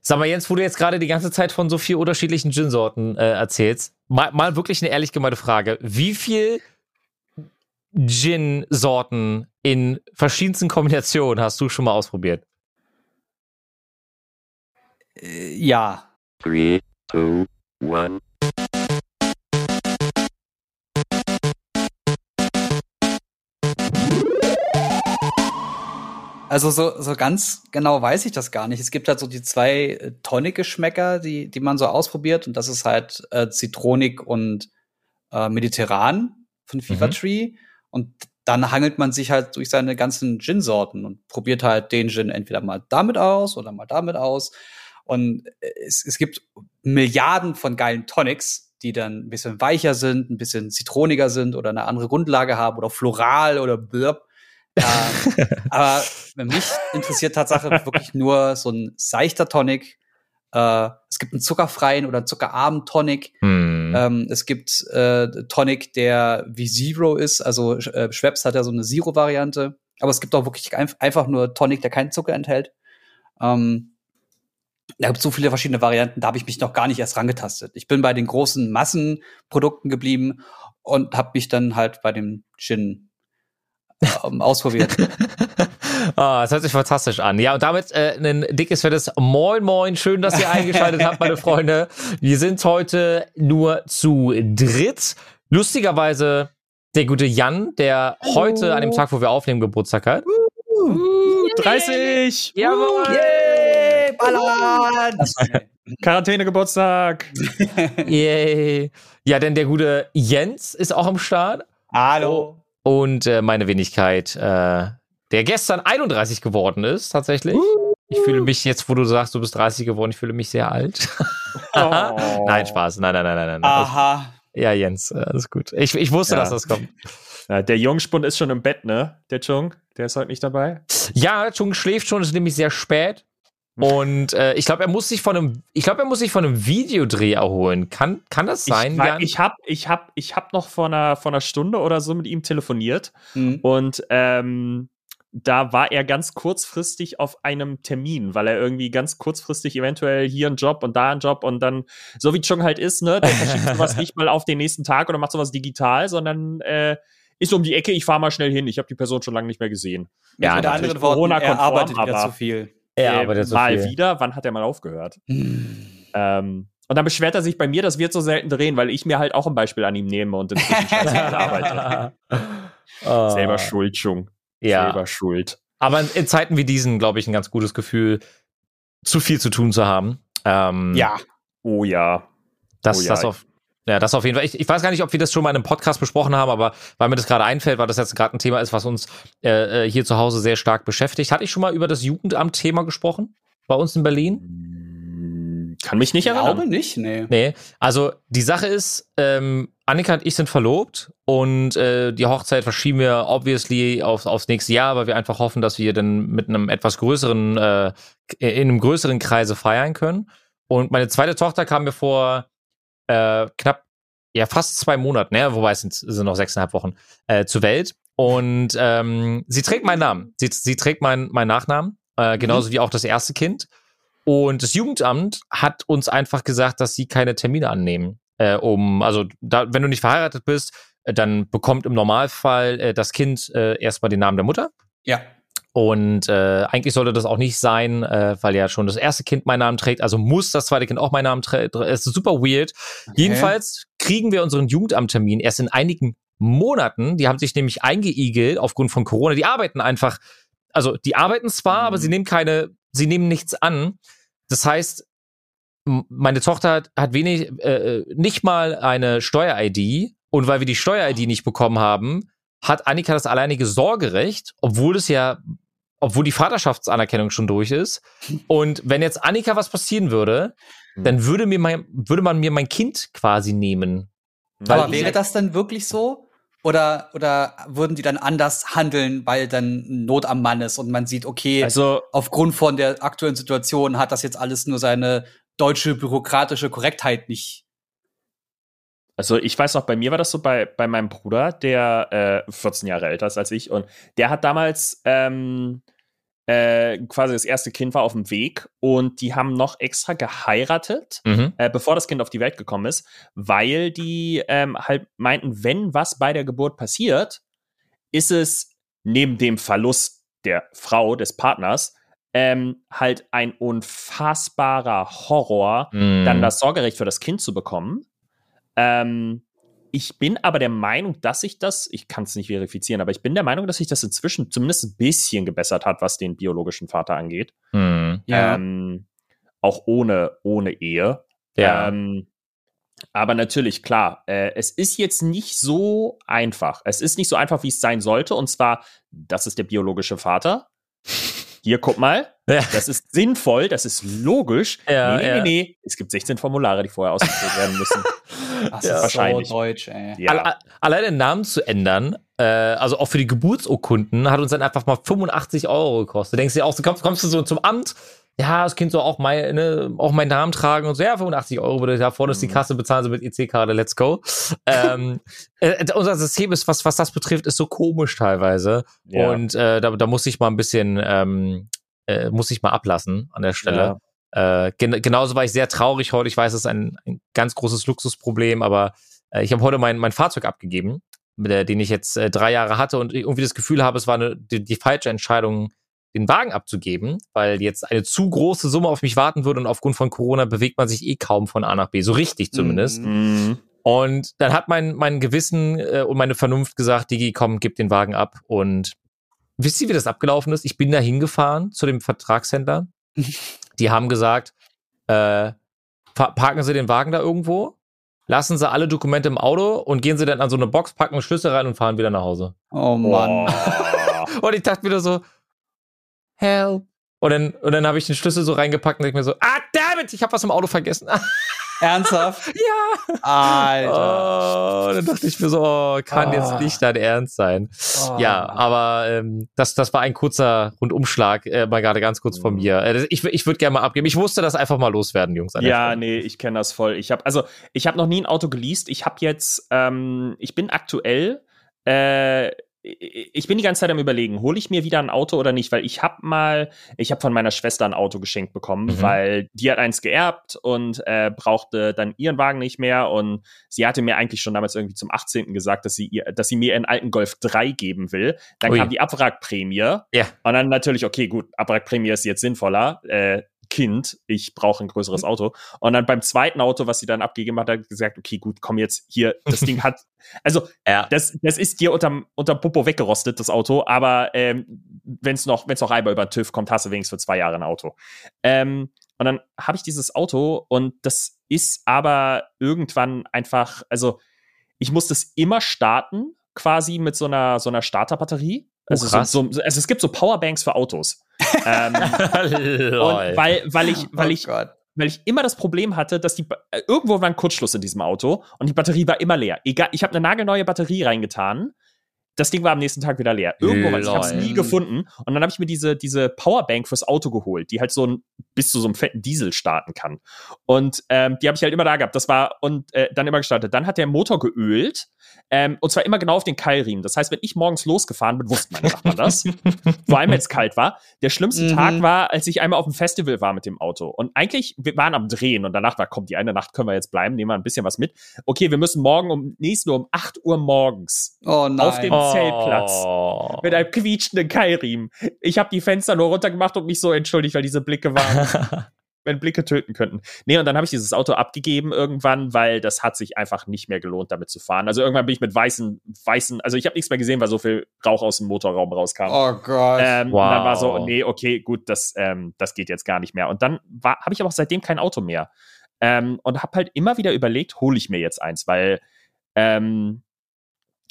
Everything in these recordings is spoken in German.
Sag mal, Jens, wo du jetzt gerade die ganze Zeit von so vier unterschiedlichen Gin-Sorten äh, erzählst, mal, mal wirklich eine ehrlich gemeinte Frage. Wie viel Gin-Sorten in verschiedensten Kombinationen hast du schon mal ausprobiert? Äh, ja. Three, two, one. Also so, so ganz genau weiß ich das gar nicht. Es gibt halt so die zwei äh, Tonic-Geschmäcker, die, die man so ausprobiert. Und das ist halt äh, Zitronik und äh, Mediterran von Fever mhm. Tree. Und dann hangelt man sich halt durch seine ganzen Gin-Sorten und probiert halt den Gin entweder mal damit aus oder mal damit aus. Und äh, es, es gibt Milliarden von geilen Tonics, die dann ein bisschen weicher sind, ein bisschen zitroniger sind oder eine andere Grundlage haben oder floral oder blöb. Ähm, aber mich interessiert Tatsache wirklich nur so ein seichter Tonic. Äh, es gibt einen zuckerfreien oder zuckerarmen Tonic. Hm. Ähm, es gibt äh, Tonic, der wie Zero ist. Also äh, Schweppes hat ja so eine Zero-Variante. Aber es gibt auch wirklich ein einfach nur Tonic, der keinen Zucker enthält. Ähm, da gibt es so viele verschiedene Varianten, da habe ich mich noch gar nicht erst rangetastet. Ich bin bei den großen Massenprodukten geblieben und habe mich dann halt bei dem Gin ausprobiert. Ah, das hört sich fantastisch an. Ja, und damit äh, ein dickes, fettes Moin Moin. Schön, dass ihr eingeschaltet habt, meine Freunde. Wir sind heute nur zu dritt. Lustigerweise der gute Jan, der heute an dem Tag, wo wir aufnehmen, Geburtstag hat. Uh, 30! Jawohl! Yay! Ballern! Quarantäne-Geburtstag! Yay! Ja, denn der gute Jens ist auch am Start. Hallo! Und äh, meine Wenigkeit, äh, der gestern 31 geworden ist, tatsächlich. Ich fühle mich jetzt, wo du sagst, du bist 30 geworden, ich fühle mich sehr alt. Oh. nein, Spaß. Nein, nein, nein, nein. nein. Aha. Ja, Jens, äh, alles gut. Ich, ich wusste, Ja. dass das kommt. Ja, der Jungspund ist schon im Bett, ne? Der Chung, der ist heute nicht dabei. Ja, Chung schläft schon, es ist nämlich sehr spät. Und äh, ich glaube, er muss sich von einem, ich glaube, er muss sich von einem Videodreh erholen. Kann, kann das sein, ich, Jan? ich habe ich hab, ich hab noch vor einer, vor einer Stunde oder so mit ihm telefoniert Hm. und ähm, da war er ganz kurzfristig auf einem Termin, weil er irgendwie ganz kurzfristig eventuell hier einen Job und da einen Job und dann, so wie Chung halt ist, ne, der verschiebt sowas nicht mal auf den nächsten Tag oder macht sowas digital, sondern äh, ist um die Ecke, ich fahre mal schnell hin. Ich habe die Person schon lange nicht mehr gesehen. Ja, Mit natürlich anderen Worten, er arbeitet wieder aber- zu viel. Er Äh, arbeitet so mal viel. wieder, wann hat er mal aufgehört? Hm. Ähm, und dann beschwert er sich bei mir, das wird so selten drehen, weil ich mir halt auch ein Beispiel an ihm nehme und inzwischen viel arbeite. Ah. Selber schuld, Chung. Ja. Selber schuld. Aber in, in Zeiten wie diesen, glaube ich, ein ganz gutes Gefühl, zu viel zu tun zu haben. Ähm, Ja. Oh ja. Das, Oh ja. das auf, ja, das auf jeden Fall. Ich, ich weiß gar nicht, ob wir das schon mal in einem Podcast besprochen haben, aber weil mir das gerade einfällt, weil das jetzt gerade ein Thema ist, was uns äh, äh, hier zu Hause sehr stark beschäftigt. Hatte ich schon mal über das Jugendamt-Thema gesprochen? Bei uns in Berlin? Kann mich nicht Ich glaube erinnern. nicht, nee. Nee. Also die Sache ist, ähm, Annika und ich sind verlobt und äh, die Hochzeit verschieben wir obviously auf, aufs nächste Jahr, weil wir einfach hoffen, dass wir dann mit einem etwas größeren, äh, in einem größeren Kreise feiern können. Und meine zweite Tochter kam mir vor äh, knapp, ja, fast zwei Monaten, ne? wobei es sind, sind noch sechseinhalb Wochen, äh, zur Welt. Und ähm, sie trägt meinen Namen. Sie, sie trägt meinen meinen Nachnamen, äh, genauso wie auch das erste Kind. Und das Jugendamt hat uns einfach gesagt, dass sie keine Termine annehmen. Äh, um, also da, wenn du nicht verheiratet bist, äh, dann bekommt im Normalfall äh, das Kind äh, erstmal den Namen der Mutter. Ja. Und äh, eigentlich sollte das auch nicht sein, äh, weil ja schon das erste Kind meinen Namen trägt. Also muss das zweite Kind auch meinen Namen tragen. Es ist super weird. Jedenfalls kriegen wir unseren Jugendamttermin erst in einigen Monaten. Die haben sich nämlich eingeigelt aufgrund von Corona. Die arbeiten einfach, also die arbeiten zwar, Mhm. aber sie nehmen keine, sie nehmen nichts an. Das heißt, meine Tochter hat, hat wenig, äh, nicht mal eine Steuer-ID. Und weil wir die Steuer-ID nicht bekommen haben, hat Annika das alleinige Sorgerecht, obwohl es ja, obwohl die Vaterschaftsanerkennung schon durch ist. Und wenn jetzt Annika was passieren würde, Hm. dann würde mir mein, würde man mir mein Kind quasi nehmen. Weil Aber wäre halt- das dann wirklich so? Oder, oder würden die dann anders handeln, weil dann Not am Mann ist und man sieht, okay, Also, aufgrund von der aktuellen Situation hat das jetzt alles nur seine deutsche bürokratische Korrektheit nicht. Also ich weiß noch, bei mir war das so bei, bei meinem Bruder, der äh, 14 Jahre älter ist als ich und der hat damals ähm, äh, quasi das erste Kind war auf dem Weg und die haben noch extra geheiratet, Mhm. äh, bevor das Kind auf die Welt gekommen ist, weil die ähm, halt meinten, wenn was bei der Geburt passiert, ist es neben dem Verlust der Frau, des Partners, ähm, halt ein unfassbarer Horror, Mhm. dann das Sorgerecht für das Kind zu bekommen. Ähm, ich bin aber der Meinung, dass sich das, ich kann es nicht verifizieren, aber ich bin der Meinung, dass sich das inzwischen zumindest ein bisschen gebessert hat, was den biologischen Vater angeht. Mhm. Ja. Ähm, auch ohne, ohne Ehe. Ja. Ähm, aber natürlich, klar, äh, es ist jetzt nicht so einfach. Es ist nicht so einfach, wie es sein sollte. Und zwar, das ist der biologische Vater. Hier, guck mal. Ja. Das ist sinnvoll, das ist logisch. Ja, nee, nee, ja. nee. Es gibt 16 Formulare, die vorher ausgefüllt werden müssen. Das Ja. ist Wahrscheinlich. so deutsch, ey. Ja. Alle- allein den Namen zu ändern, äh, also auch für die Geburtsurkunden, hat uns dann einfach mal 85 Euro gekostet. Denkst du dir auch, so kommst, kommst du so zum Amt, ja, das Kind soll auch, mein, ne, auch meinen Namen tragen und so, ja, 85 Euro würde da vorne ist die Mhm. Kasse, bezahlen sie mit EC-Karte, let's go. ähm, äh, unser System ist, was, was das betrifft, ist so komisch teilweise. Ja. Und äh, da, da muss ich mal ein bisschen, ähm, äh, muss ich mal ablassen an der Stelle. Äh, gen genauso war ich sehr traurig heute. Ich weiß, es ist ein, ein ganz großes Luxusproblem, aber äh, ich habe heute mein, mein Fahrzeug abgegeben, mit der, den ich jetzt äh, drei Jahre hatte und irgendwie das Gefühl habe, es war eine, die, die falsche Entscheidung, den Wagen abzugeben, weil jetzt eine zu große Summe auf mich warten würde und aufgrund von Corona bewegt man sich eh kaum von A nach B, so richtig zumindest. Mhm. Mhm. Und dann hat mein, mein Gewissen äh, und meine Vernunft gesagt, Digi, komm, gib den Wagen ab. Und wisst ihr, wie das abgelaufen ist? Ich bin da hingefahren zu dem Vertragshändler. Die haben gesagt, äh, parken Sie den Wagen da irgendwo, lassen Sie alle Dokumente im Auto und gehen Sie dann an so eine Box, packen Schlüssel rein und fahren wieder nach Hause. Oh Mann. Oh. Und ich dachte wieder so, help. Und dann, und dann habe ich den Schlüssel so reingepackt und denk mir so, ah, damn it, ich habe was im Auto vergessen. Ernsthaft? ja. Alter. Oh, dann dachte ich mir so, oh, kann Ah. jetzt nicht dein Ernst sein. Oh. Ja, aber ähm, das, das war ein kurzer Rundumschlag, äh, mal gerade ganz kurz von mir. Äh, ich ich würde gerne mal abgeben. Ich musste das einfach mal loswerden, Jungs. Ja, nee, ich kenne das voll. Ich habe also, ich habe noch nie ein Auto geleast. Ich habe jetzt, ähm, ich bin aktuell, äh, ich bin die ganze Zeit am überlegen, hole ich mir wieder ein Auto oder nicht, weil ich habe mal, ich habe von meiner Schwester ein Auto geschenkt bekommen, Mhm. weil die hat eins geerbt und äh, brauchte dann ihren Wagen nicht mehr und sie hatte mir eigentlich schon damals irgendwie zum 18. gesagt, dass sie ihr, dass sie mir einen alten Golf 3 geben will. Dann Ui. kam die Abwrackprämie Ja. und dann natürlich, okay, gut, Abwrackprämie ist jetzt sinnvoller. Äh, Kind, ich brauche ein größeres Auto. Und dann beim zweiten Auto, was sie dann abgegeben hat, hat er gesagt, okay, gut, komm jetzt hier, das Ding hat, also Ja. das, das ist dir unterm, unterm Popo weggerostet, das Auto, aber ähm, wenn es noch, wenn's noch einmal über den TÜV kommt, hast du wenigstens für zwei Jahre ein Auto. Ähm, und dann habe ich dieses Auto und das ist aber irgendwann einfach, also ich muss das immer starten, quasi mit so einer, so einer Starterbatterie. Also, so, krass. so, also es gibt so Powerbanks für Autos. ähm, weil, weil ich, weil oh ich Gott. weil ich immer das Problem hatte, dass die ba- irgendwo war ein Kurzschluss in diesem Auto und die Batterie war immer leer. Egal, ich habe eine nagelneue Batterie reingetan. Das Ding war am nächsten Tag wieder leer. Irgendwo, war- ich habe es nie gefunden. Und dann habe ich mir diese, diese Powerbank fürs Auto geholt, die halt so ein, bis zu so einem fetten Diesel starten kann. Und ähm, die habe ich halt immer da gehabt. Das war und äh, dann immer gestartet. Dann hat der Motor geölt. Ähm, und zwar immer genau auf den Keilriemen. Das heißt, wenn ich morgens losgefahren bin, wussten meine Nachbarn das. Vor allem, wenn es kalt war. Der schlimmste Mhm. Tag war, als ich einmal auf dem Festival war mit dem Auto. Und eigentlich, wir waren am Drehen und danach war, komm, die eine Nacht können wir jetzt bleiben, nehmen wir ein bisschen was mit. Okay, wir müssen morgen um, nächsten Uhr um 8 Uhr morgens Oh. Auf dem- Zeltplatz. Oh. mit einem quietschenden Keilriemen. Ich habe die Fenster nur runtergemacht und mich so entschuldigt, weil diese Blicke waren, wenn Blicke töten könnten. Nee, und dann habe ich dieses Auto abgegeben irgendwann, weil das hat sich einfach nicht mehr gelohnt, damit zu fahren. Also irgendwann bin ich mit weißen, weißen, also ich habe nichts mehr gesehen, weil so viel Rauch aus dem Motorraum rauskam. oh Gott. Ähm, Wow. Und dann war so, nee, okay, gut, das, ähm, das geht jetzt gar nicht mehr. Und dann habe ich aber auch seitdem kein Auto mehr. Ähm, und habe halt immer wieder überlegt, hole ich mir jetzt eins, weil ähm,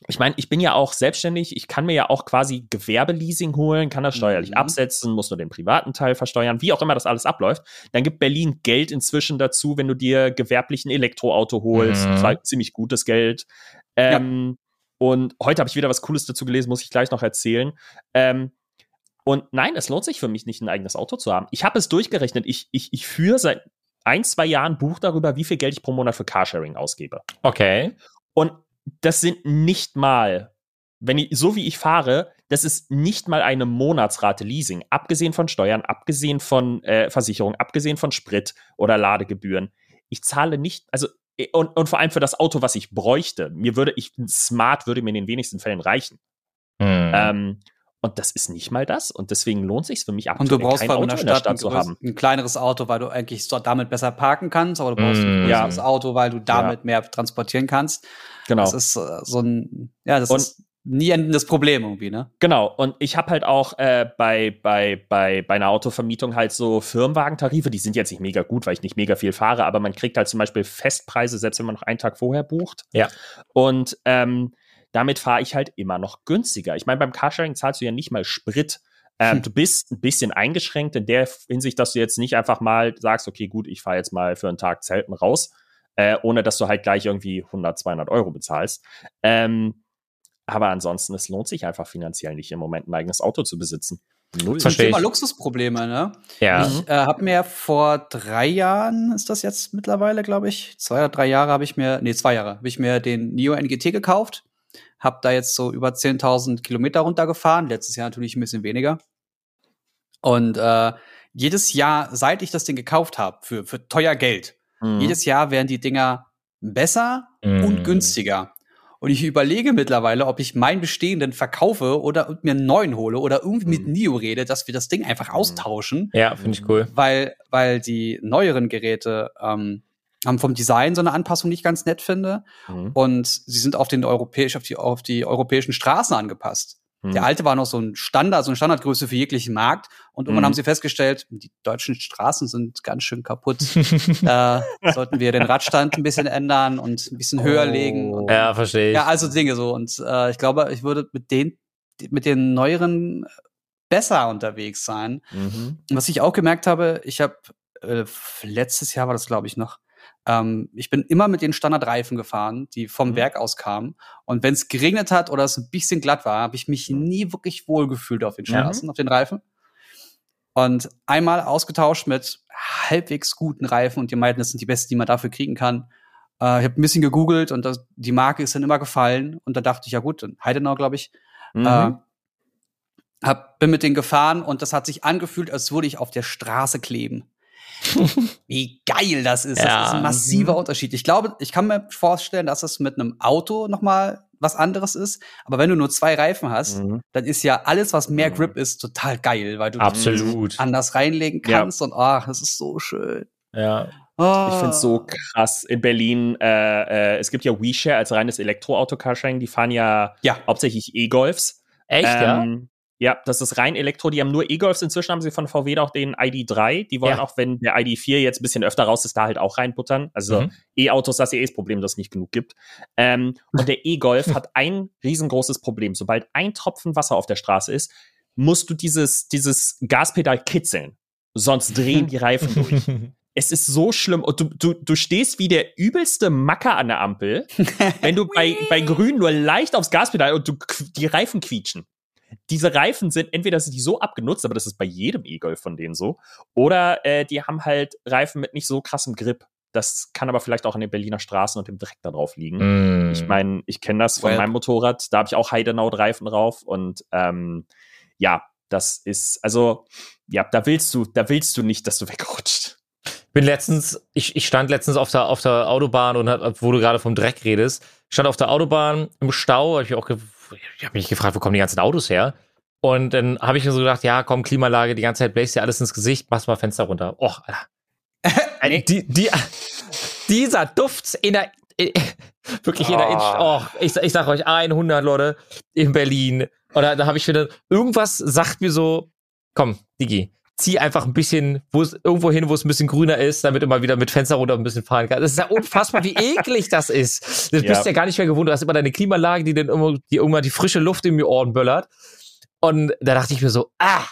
ich meine, ich bin ja auch selbstständig, ich kann mir ja auch quasi Gewerbeleasing holen, kann das steuerlich Mhm. absetzen, muss nur den privaten Teil versteuern, wie auch immer das alles abläuft. Dann gibt Berlin Geld inzwischen dazu, wenn du dir gewerblich ein Elektroauto holst, Mhm. zwar ziemlich gutes Geld. Ähm, Und heute habe ich wieder was Cooles dazu gelesen, muss ich gleich noch erzählen. Ähm, und nein, es lohnt sich für mich nicht, ein eigenes Auto zu haben. Ich habe es durchgerechnet. Ich, ich, ich führe seit ein, zwei Jahren Buch darüber, wie viel Geld ich pro Monat für Carsharing ausgebe. Okay. Und das sind nicht mal, wenn ich, so wie ich fahre, das ist nicht mal eine Monatsrate Leasing, abgesehen von Steuern, abgesehen von äh, Versicherung, abgesehen von Sprit oder Ladegebühren. Ich zahle nicht, also und, und vor allem für das Auto, was ich bräuchte. Mir würde ich Smart würde mir in den wenigsten Fällen reichen. Hm. Ähm, und das ist nicht mal das. Und deswegen lohnt sich für mich Und du brauchst der der Stadt, Stadt ein, zu haben. ein kleineres Auto, weil du eigentlich so damit besser parken kannst, aber du brauchst ein Mm, ja. größeres Auto, weil du damit mehr transportieren kannst. Genau. Das ist äh, so ein, ja, das Und- ist nie endendes Problem irgendwie, ne? Genau, und ich habe halt auch äh, bei, bei, bei, bei einer Autovermietung halt so Firmenwagentarife, die sind jetzt nicht mega gut, weil ich nicht mega viel fahre, aber man kriegt halt zum Beispiel Festpreise, selbst wenn man noch einen Tag vorher bucht. Ja. Und ähm, damit fahre ich halt immer noch günstiger. Ich meine, beim Carsharing zahlst du ja nicht mal Sprit. Ähm, Hm. Du bist ein bisschen eingeschränkt in der Hinsicht, dass du jetzt nicht einfach mal sagst, okay, gut, ich fahre jetzt mal für einen Tag Zelten raus, äh, ohne dass du halt gleich irgendwie 100, 200 Euro bezahlst. Ähm, aber ansonsten, es lohnt sich einfach finanziell nicht im Moment ein eigenes Auto zu besitzen. Null. Zum Versteh Thema. Luxusprobleme, ne? ja. Ich äh, habe mir vor drei Jahren, ist das jetzt mittlerweile, glaube ich, zwei oder drei Jahre habe ich mir, nee, zwei Jahre, habe ich mir den Nio NGT gekauft. Hab da jetzt so über 10.000 Kilometer runtergefahren. Letztes Jahr natürlich ein bisschen weniger. Und äh, jedes Jahr, seit ich das Ding gekauft habe, für, für teuer Geld, Mhm. jedes Jahr werden die Dinger besser Mhm. und günstiger. Und ich überlege mittlerweile, ob ich meinen bestehenden verkaufe oder mir einen neuen hole oder irgendwie mit Mhm. Nio rede, dass wir das Ding einfach Mhm. austauschen Ja, finde ich cool. weil, weil die neueren Geräte ähm, haben vom Design so eine Anpassung, ich ganz nett finde. Mhm. Und sie sind auf den europäisch, auf die, auf die europäischen Straßen angepasst. Mhm. Der alte war noch so ein Standard, so eine Standardgröße für jeglichen Markt. Und irgendwann Mhm. haben sie festgestellt, die deutschen Straßen sind ganz schön kaputt. da sollten wir den Radstand ein bisschen ändern und ein bisschen höher Oh. legen. Und, ja, verstehe ich. ja, also Dinge so. Und äh, ich glaube, ich würde mit den, mit den neueren besser unterwegs sein. Mhm. Und Was ich auch gemerkt habe, ich habe äh, letztes Jahr war das, glaube ich, noch. Ähm, ich bin immer mit den Standardreifen gefahren, die vom Mhm. Werk aus kamen. Und wenn es geregnet hat oder es ein bisschen glatt war, habe ich mich nie wirklich wohl gefühlt auf den Mhm. Straßen, auf den Reifen. Und einmal ausgetauscht mit halbwegs guten Reifen und die meinten, das sind die besten, die man dafür kriegen kann. Äh, ich habe ein bisschen gegoogelt und das, die Marke ist dann immer gefallen. Und da dachte ich, ja gut, dann Heidenau, glaube ich, Mhm. äh, hab, bin mit denen gefahren und das hat sich angefühlt, als würde ich auf der Straße kleben. Wie geil das ist. Ja. Das ist ein massiver Mhm. Unterschied. Ich glaube, ich kann mir vorstellen, dass es mit einem Auto noch mal was anderes ist. Aber wenn du nur zwei Reifen hast, Mhm. dann ist ja alles, was mehr Mhm. Grip ist, total geil, weil du Absolut. anders reinlegen Ja. kannst. Und ach, das ist so schön. Ja. Oh. Ich finde es so krass. In Berlin, äh, äh, es gibt ja WeShare als reines Elektroauto-Carsharing, die fahren ja Ja. hauptsächlich E-Golfs. Echt, ja? Ähm, ja, das ist rein Elektro. Die haben nur E-Golfs. Inzwischen haben sie von VW auch den ID3. Die wollen Ja. auch, wenn der ID4 jetzt ein bisschen öfter raus ist, da halt auch reinbuttern. Also Mhm. E-Autos, das ist eh das Problem, dass es nicht genug gibt. Ähm, und der E-Golf hat ein riesengroßes Problem. Sobald ein Tropfen Wasser auf der Straße ist, musst du dieses, dieses Gaspedal kitzeln. Sonst drehen die Reifen durch. Es ist so schlimm. Und du, du, du stehst wie der übelste Macker an der Ampel, wenn du bei, bei Grün nur leicht aufs Gaspedal und du, die Reifen quietschen. Diese Reifen sind, entweder sind die so abgenutzt, aber das ist bei jedem E-Golf von denen so, oder äh, die haben halt Reifen mit nicht so krassem Grip. Das kann aber vielleicht auch an den Berliner Straßen und dem Dreck da drauf liegen. Mm. Ich meine, ich kenne das von Well. meinem Motorrad, da habe ich auch Heidenau-Reifen drauf und ähm, ja, das ist, also, ja, da willst du, da willst du nicht, dass du wegrutscht. bin letztens, ich, ich stand letztens auf der, auf der Autobahn und hab, wo du gerade vom Dreck redest, stand auf der Autobahn im Stau, hab ich auch, ich habe mich gefragt, wo kommen die ganzen Autos her? Und dann habe ich mir so gedacht, ja, komm, Klimaanlage, die ganze Zeit bläst dir alles ins Gesicht, machst mal Fenster runter. Och, Alter. Die, die, dieser Duft in der, äh, wirklich in der Oh. Innenstadt. Oh, ich, ich sag euch, 100 Leute in Berlin. Und da, da habe ich wieder, irgendwas sagt mir so, komm, Digi, zieh einfach ein bisschen, wo es irgendwo hin, wo es ein bisschen grüner ist, damit mal wieder mit Fenster runter ein bisschen fahren kannst. Das ist ja unfassbar, wie eklig das ist. Das Ja. bist ja gar nicht mehr gewohnt. Du hast immer deine Klimaanlage, die dann immer, die irgendwann die frische Luft in mir Ohren böllert. Und da dachte ich mir so, ah,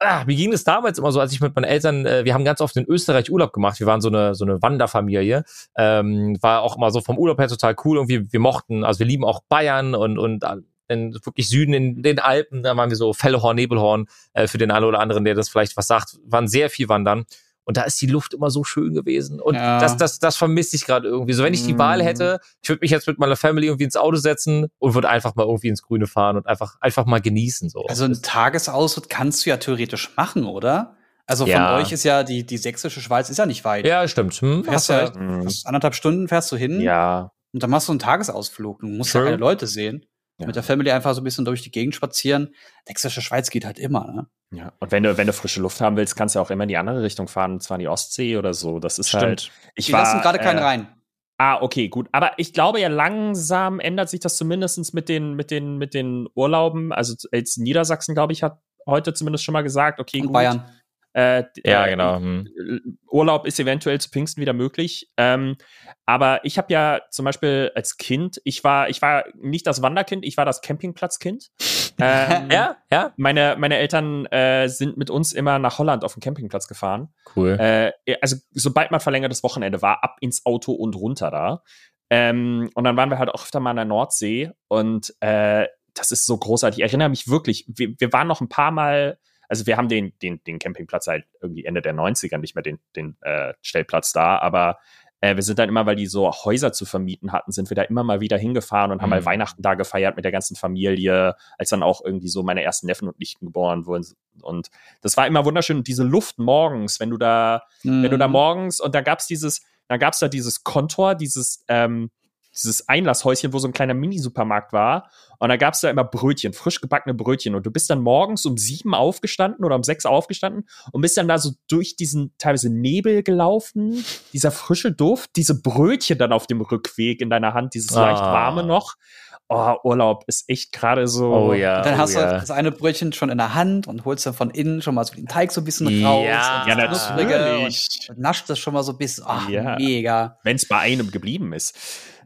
ah, mir ging es damals immer so, als ich mit meinen Eltern, äh, wir haben ganz oft in Österreich Urlaub gemacht. Wir waren so eine, so eine Wanderfamilie. Ähm, war auch immer so vom Urlaub her total cool. Irgendwie, wir mochten, also wir lieben auch Bayern und, und in wirklich Süden in den Alpen. Da waren wir so Fellhorn, Nebelhorn, äh, für den einen oder anderen, der das vielleicht was sagt, waren sehr viel wandern. Und da ist die Luft immer so schön gewesen. Und Ja. das, das, das vermisse ich gerade irgendwie. So, wenn ich die Mm. Wahl hätte, ich würde mich jetzt mit meiner Family irgendwie ins Auto setzen und würde einfach mal irgendwie ins Grüne fahren und einfach, einfach mal genießen. So. Also ein Tagesausritt kannst du ja theoretisch machen, oder? Also von Ja. euch ist ja die, die sächsische Schweiz ist ja nicht weit. ja, stimmt. Hm, fährst du ja. Mhm. fast anderthalb Stunden fährst du hin Ja. und dann machst du einen Tagesausflug. Du musst True. ja keine Leute sehen. Ja. Mit der Family einfach so ein bisschen durch die Gegend spazieren. Sächsische Schweiz geht halt immer, ne? Ja. Und wenn du, wenn du frische Luft haben willst, kannst du auch immer in die andere Richtung fahren, und zwar in die Ostsee oder so. Das ist Stimmt. halt. Ich Die lassen gerade keinen äh, rein. Ah, okay, gut. Aber ich glaube ja, langsam ändert sich das zumindest mit den, mit den, mit den Urlauben. Also jetzt Niedersachsen, glaube ich, hat heute zumindest schon mal gesagt, okay, Und gut. Bayern. Äh, Ja, äh, genau. Hm. Urlaub ist eventuell zu Pfingsten wieder möglich. Ähm, aber ich habe ja zum Beispiel als Kind, ich war, ich war nicht das Wanderkind, ich war das Campingplatzkind. ähm, Ja, ja. Meine, meine Eltern äh, sind mit uns immer nach Holland auf den Campingplatz gefahren. Cool. Äh, also sobald mal verlängertes Wochenende war, ab ins Auto und runter da. Ähm, und dann waren wir halt auch öfter mal an der Nordsee und äh, das ist so großartig. Ich erinnere mich wirklich, wir, wir waren noch ein paar Mal, also wir haben den, den, den Campingplatz halt irgendwie Ende der 90er nicht mehr den, den äh, Stellplatz da, aber äh, wir sind dann immer, weil die so Häuser zu vermieten hatten, sind wir da immer mal wieder hingefahren und haben Mhm. mal Weihnachten da gefeiert mit der ganzen Familie, als dann auch irgendwie so meine ersten Neffen und Nichten geboren wurden. Und das war immer wunderschön. Und diese Luft morgens, wenn du da, wenn du da Mhm. morgens, und da gab's dieses, da gab's da dieses Kontor, dieses, ähm, dieses Einlasshäuschen, wo so ein kleiner Mini-Supermarkt war. Und da gab's da immer Brötchen, frisch gebackene Brötchen. Und du bist dann morgens um sieben aufgestanden oder um sechs aufgestanden und bist dann da so durch diesen teilweise Nebel gelaufen. Dieser frische Duft, diese Brötchen dann auf dem Rückweg in deiner Hand, dieses leicht Ah. warme noch. Oh, Urlaub ist echt gerade so. Oh ja. Dann oh, hast du ja. das eine Brötchen schon in der Hand und holst dann von innen schon mal so den Teig so ein bisschen raus. Ja. und Ja, natürlich. Und, und nascht das schon mal so ein bisschen. Ach, Ja. mega. Wenn es bei einem geblieben ist.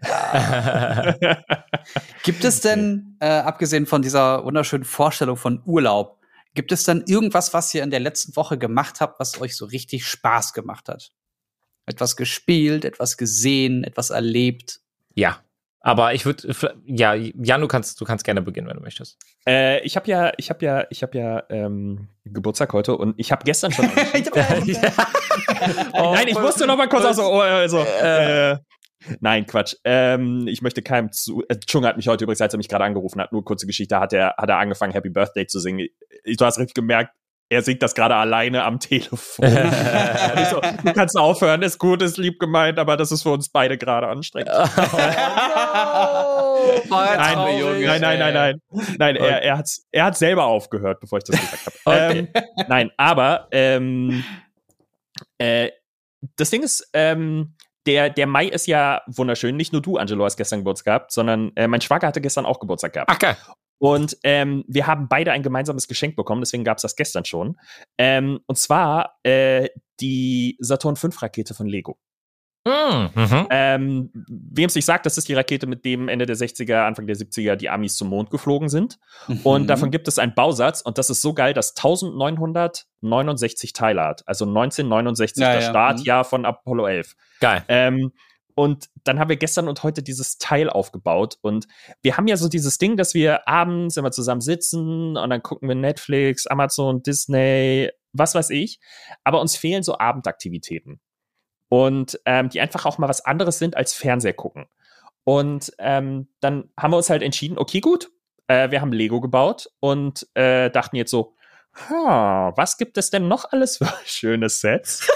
Gibt es denn, äh, abgesehen von dieser wunderschönen Vorstellung von Urlaub, gibt es denn irgendwas, was ihr in der letzten Woche gemacht habt, was euch so richtig Spaß gemacht hat? Etwas gespielt, etwas gesehen, etwas erlebt? ja. Aber ich würde, ja, Jan, du kannst, du kannst gerne beginnen, wenn du möchtest. Äh, ich habe ja, ich habe ja, ich habe ja ähm, Geburtstag heute und ich habe gestern schon. Oh, Nein, ich musste noch mal kurz aus. Oh, also, äh, nein, Quatsch. Ähm, ich möchte keinem zu. Äh, Chung hat mich heute übrigens, als er mich gerade angerufen hat, nur kurze Geschichte, hat er, hat er angefangen, Happy Birthday zu singen. Du hast richtig gemerkt, er singt das gerade alleine am Telefon. So, du kannst aufhören, ist gut, ist lieb gemeint, aber das ist für uns beide gerade anstrengend. Nein, traurig, nein, nein, nein, nein. Nein, er, Okay. er, hat, er hat selber aufgehört, bevor ich das gesagt habe. Okay. Ähm, nein, aber ähm, äh, das Ding ist, ähm, der, der Mai ist ja wunderschön. Nicht nur du, Angelo, hast gestern Geburtstag gehabt, sondern äh, mein Schwager hatte gestern auch Geburtstag gehabt. Ach, geil. Und ähm, wir haben beide ein gemeinsames Geschenk bekommen, deswegen gab es das gestern schon. Ähm, und zwar äh, die Saturn V Rakete von Lego. Mm, mhm. Ähm, Wem es nicht sagt, das ist die Rakete, mit dem Ende der 60er, Anfang der 70er die Amis zum Mond geflogen sind. Und Mhm. davon gibt es einen Bausatz und das ist so geil, dass 1969 Teile hat. Also 1969 Ja, das ja, Startjahr von Apollo 11. Geil. Ähm, und dann haben wir gestern und heute dieses Teil aufgebaut. Und wir haben ja so dieses Ding, dass wir abends immer zusammen sitzen und dann gucken wir Netflix, Amazon, Disney, was weiß ich. Aber uns fehlen so Abendaktivitäten. Und ähm, die einfach auch mal was anderes sind als Fernseher gucken. Und ähm, dann haben wir uns halt entschieden, okay, gut, äh, wir haben Lego gebaut und äh, dachten jetzt so, ha, was gibt es denn noch alles für schöne Sets?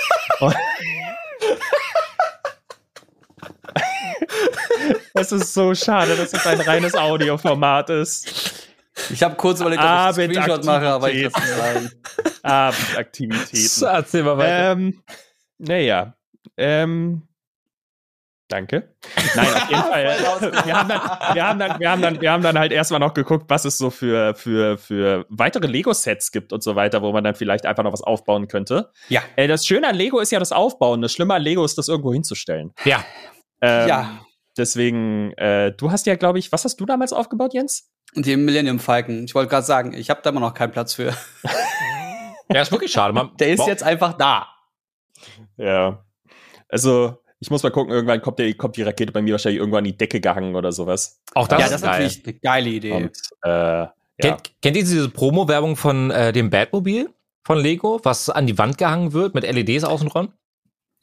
Es ist so schade, dass es ein reines Audioformat ist. Ich habe kurz überlegt, ob ich einen Screenshot mache, aber ich lasse Abendaktivität. es sagen. Abendaktivitäten. Erzähl mal weiter. Ähm, naja. Ähm, danke. Nein, auf jeden Fall. Wir haben, dann, wir, haben dann, wir, haben dann, wir haben dann halt erstmal noch geguckt, was es so für, für, für weitere Lego-Sets gibt und so weiter, wo man dann vielleicht einfach noch was aufbauen könnte. Ja. Äh, das Schöne an Lego ist ja das Aufbauen. Das Schlimme an Lego ist, das irgendwo hinzustellen. Ja. Ähm, Ja. Deswegen, äh, du hast ja, glaube ich, was hast du damals aufgebaut, Jens? Und die Millennium Falcon. Ich wollte gerade sagen, ich habe da immer noch keinen Platz für. Ja, ist wirklich schade. Man, Der ist Boah. jetzt einfach da. Ja. Also, ich muss mal gucken, irgendwann kommt, der, kommt die Rakete bei mir wahrscheinlich irgendwann an die Decke gehangen oder sowas. Auch das ja, ist das ist geil. natürlich eine geile Idee. Und, äh, ja. Kennt, kennt ihr diese Promo-Werbung von äh, dem Batmobil? von Lego, was an die Wand gehangen wird mit LEDs außenrum.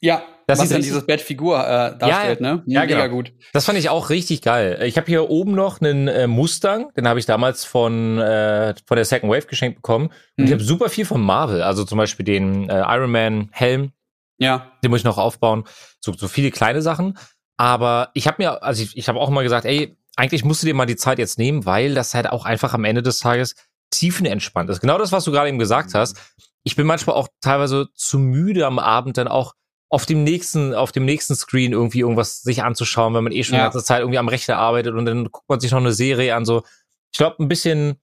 Ja, Das was dann dieses Bettfigur äh, darstellt, ne? Ja, Mega genau. gut. Das fand ich auch richtig geil. Ich habe hier oben noch einen äh, Mustang, den habe ich damals von, äh, von der Second Wave geschenkt bekommen. Und ich Mhm. habe super viel von Marvel, also zum Beispiel den äh, Iron Man Helm, Ja, den muss ich noch aufbauen. So, so viele kleine Sachen. Aber ich habe mir, also ich, ich habe auch immer gesagt, ey, eigentlich musst du dir mal die Zeit jetzt nehmen, weil das halt auch einfach am Ende des Tages tiefenentspannt ist. Genau das, was du gerade eben gesagt hast. Ich bin manchmal auch teilweise zu müde am Abend dann auch auf dem nächsten, auf dem nächsten Screen irgendwie irgendwas sich anzuschauen, wenn man eh schon die Ja. ganze Zeit irgendwie am Rechner arbeitet und dann guckt man sich noch eine Serie an. So, ich glaube, ein bisschen,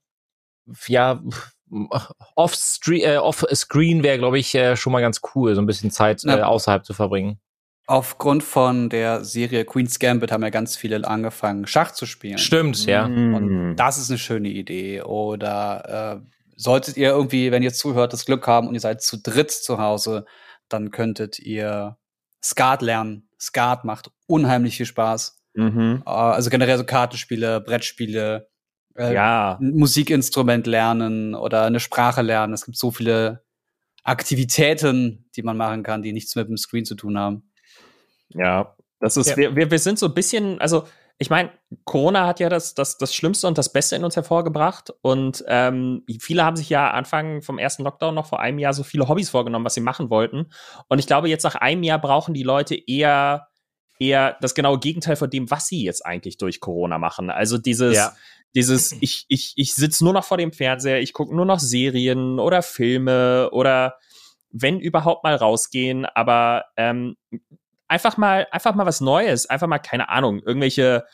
ja, off-screen äh, off -screen wäre, glaube ich, äh, schon mal ganz cool, so ein bisschen Zeit Na, äh, außerhalb zu verbringen. aufgrund von der Serie Queen's Gambit haben ja ganz viele angefangen, Schach zu spielen. Stimmt, ja. Mm. Und das ist eine schöne Idee. Oder äh, solltet ihr irgendwie, wenn ihr zuhört, das Glück haben und ihr seid zu dritt zu Hause, dann könntet ihr Skat lernen. Skat macht unheimlich viel Spaß. Mhm. Äh, also generell so Kartenspiele, Brettspiele, äh, Ja. ein Musikinstrument lernen oder eine Sprache lernen. Es gibt so viele Aktivitäten, die man machen kann, die nichts mit dem Screen zu tun haben. Ja, das ist, Ja. Wir, wir, wir sind so ein bisschen, also ich meine, Corona hat ja das, das, das Schlimmste und das Beste in uns hervorgebracht. Und ähm, viele haben sich ja Anfang vom ersten Lockdown noch vor einem Jahr so viele Hobbys vorgenommen, was sie machen wollten. Und ich glaube, jetzt nach einem Jahr brauchen die Leute eher, eher das genaue Gegenteil von dem, was sie jetzt eigentlich durch Corona machen. Also dieses, Ja. Dieses, ich, ich, ich sitze nur noch vor dem Fernseher, ich gucke nur noch Serien oder Filme oder wenn überhaupt mal rausgehen, aber ähm, einfach mal, einfach mal was Neues, einfach mal, keine Ahnung, irgendwelche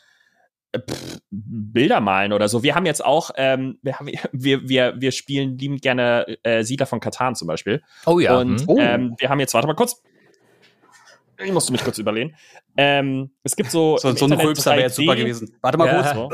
äh, pff, Bilder malen oder so. Wir haben jetzt auch, ähm, wir, haben, wir, wir, wir spielen liebend gerne äh, Siedler von Katan zum Beispiel. Oh ja. Und hm. ähm, wir haben jetzt, warte mal kurz. Ich musste mich kurz überlegen. Ähm, es gibt so. So, so ein Rülpser wäre jetzt 3D super gewesen. Warte mal Ja. kurz. So.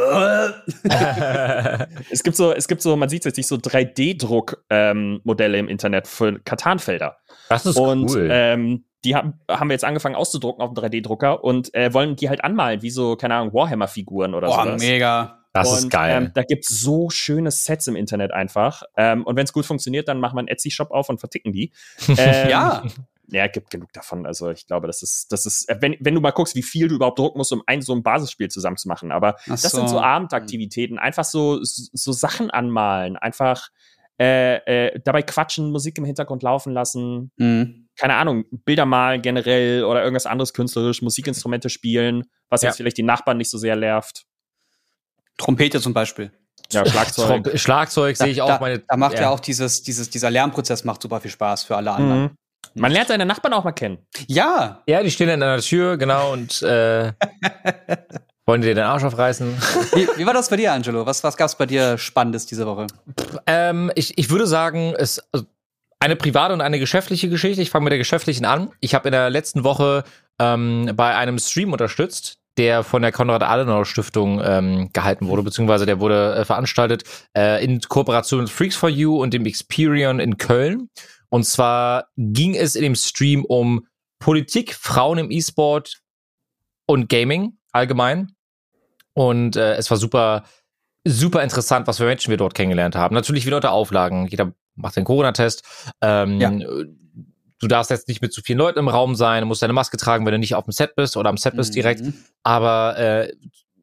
Es gibt so, es gibt so, man sieht jetzt nicht so 3D-Druck-Modelle im Internet für Katanfelder. das ist Und cool. ähm, die haben, haben wir jetzt angefangen auszudrucken auf dem 3D-Drucker und äh, wollen die halt anmalen, wie so, keine Ahnung, Warhammer-Figuren oder Boah, sowas. mega. Das und, ist geil. Ähm, da gibt's so schöne Sets im Internet einfach. Ähm, und wenn es gut funktioniert, dann machen wir einen Etsy-Shop auf und verticken die. Ähm, Ja. Ja, gibt genug davon. Also ich glaube, das ist, das ist, äh, wenn, wenn du mal guckst, wie viel du überhaupt drucken musst, um ein so ein Basisspiel zusammenzumachen. Aber Ach das sind so Abendaktivitäten. Einfach so, so, so Sachen anmalen, einfach äh, äh, dabei quatschen, Musik im Hintergrund laufen lassen. Mhm. Keine Ahnung, Bilder malen generell oder irgendwas anderes künstlerisch, Musikinstrumente spielen, was Ja. jetzt vielleicht die Nachbarn nicht so sehr nervt. Trompete zum Beispiel. Ja, Schlagzeug. Trom- Schlagzeug sehe ich auch da, meine. da macht ja. auch dieses, dieses, dieser Lernprozess macht super viel Spaß für alle anderen. Mhm. Man lernt seine Nachbarn auch mal kennen. Ja, Ja, die stehen dann an der Tür, genau, und äh, wollen dir den Arsch aufreißen. wie, wie war das bei dir, Angelo? Was, was gab's bei dir Spannendes diese Woche? ähm, ich, ich würde sagen, es also eine private und eine geschäftliche Geschichte. Ich fange mit der geschäftlichen an. Ich habe in der letzten Woche ähm, bei einem Stream unterstützt, der von der Konrad-Adenauer-Stiftung ähm, gehalten wurde, beziehungsweise der wurde äh, veranstaltet äh, in Kooperation mit Freaks for You und dem Experion in Köln. Und zwar ging es in dem Stream um Politik, Frauen im E-Sport und Gaming allgemein. Und äh, es war super, super interessant, was für Menschen wir dort kennengelernt haben. Natürlich wieder unter Auflagen. Jeder macht den Corona-Test. Ähm, Ja. Du darfst jetzt nicht mit zu vielen Leuten im Raum sein, du musst deine Maske tragen, wenn du nicht auf dem Set bist oder am Set bist direkt. Mhm. Aber äh,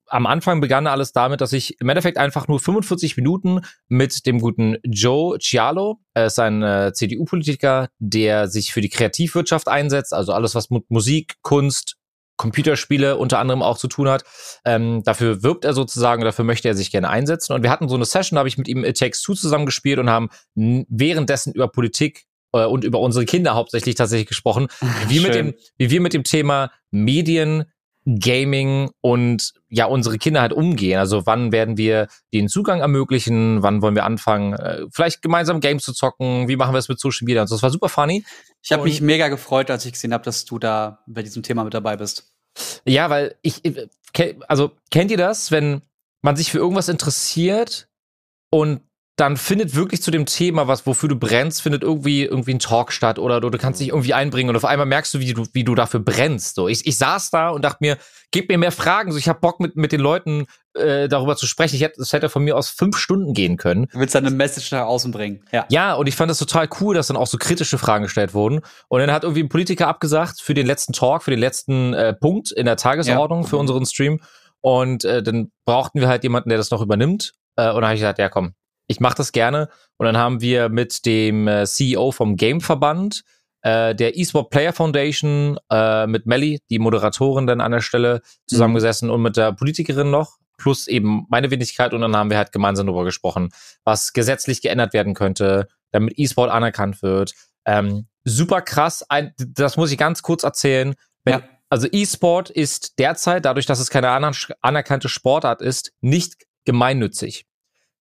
am Anfang begann alles damit, dass ich im Endeffekt einfach nur 45 Minuten mit dem guten Joe Cialo, er ist ein äh, CDU-Politiker, der sich für die Kreativwirtschaft einsetzt, also alles, was mit Musik, Kunst, Computerspiele unter anderem auch zu tun hat. Ähm, dafür wirbt er sozusagen, dafür möchte er sich gerne einsetzen. Und wir hatten so eine Session, da habe ich mit ihm It Takes Two zusammengespielt und haben währenddessen über Politik äh, und über unsere Kinder hauptsächlich tatsächlich gesprochen, wie, wir mit dem, wie wir mit dem Thema Medien, Gaming und ja, unsere Kinder halt umgehen. Also wann werden wir den Zugang ermöglichen? Wann wollen wir anfangen, äh, vielleicht gemeinsam Games zu zocken? Wie machen wir es mit Social Media? Und so. Das war super funny. Ich habe mich mega gefreut, als ich gesehen habe, dass du da bei diesem Thema mit dabei bist. Ja, weil ich, ke- also kennt ihr das, wenn man sich für irgendwas interessiert und dann findet wirklich zu dem Thema, was wofür du brennst, findet irgendwie irgendwie ein Talk statt oder du, du kannst dich irgendwie einbringen und auf einmal merkst du, wie du wie du dafür brennst. So, ich, ich saß da und dachte mir, gib mir mehr Fragen. So, ich habe Bock mit mit den Leuten äh, darüber zu sprechen. Ich hätte, das hätte von mir aus fünf Stunden gehen können. Du willst deine Message nach außen bringen. Ja. Ja, und ich fand das total cool, dass dann auch so kritische Fragen gestellt wurden. Und dann hat irgendwie ein Politiker abgesagt für den letzten Talk, für den letzten äh, Punkt in der Tagesordnung für unseren Stream. Und äh, dann brauchten wir halt jemanden, der das noch übernimmt. Äh, und dann habe ich gesagt, ja komm, ich mache das gerne. Und dann haben wir mit dem äh, CEO vom Game-Verband, äh, der eSport Player Foundation, äh, mit Melly, die Moderatorin dann an der Stelle, zusammengesessen und mit der Politikerin noch, plus eben meine Wenigkeit. Und dann haben wir halt gemeinsam darüber gesprochen, was gesetzlich geändert werden könnte, damit eSport anerkannt wird. Ähm, super krass. Ein, das muss ich ganz kurz erzählen. Wenn, Ja. Also E-Sport ist derzeit, dadurch, dass es keine aner anerkannte Sportart ist, nicht gemeinnützig.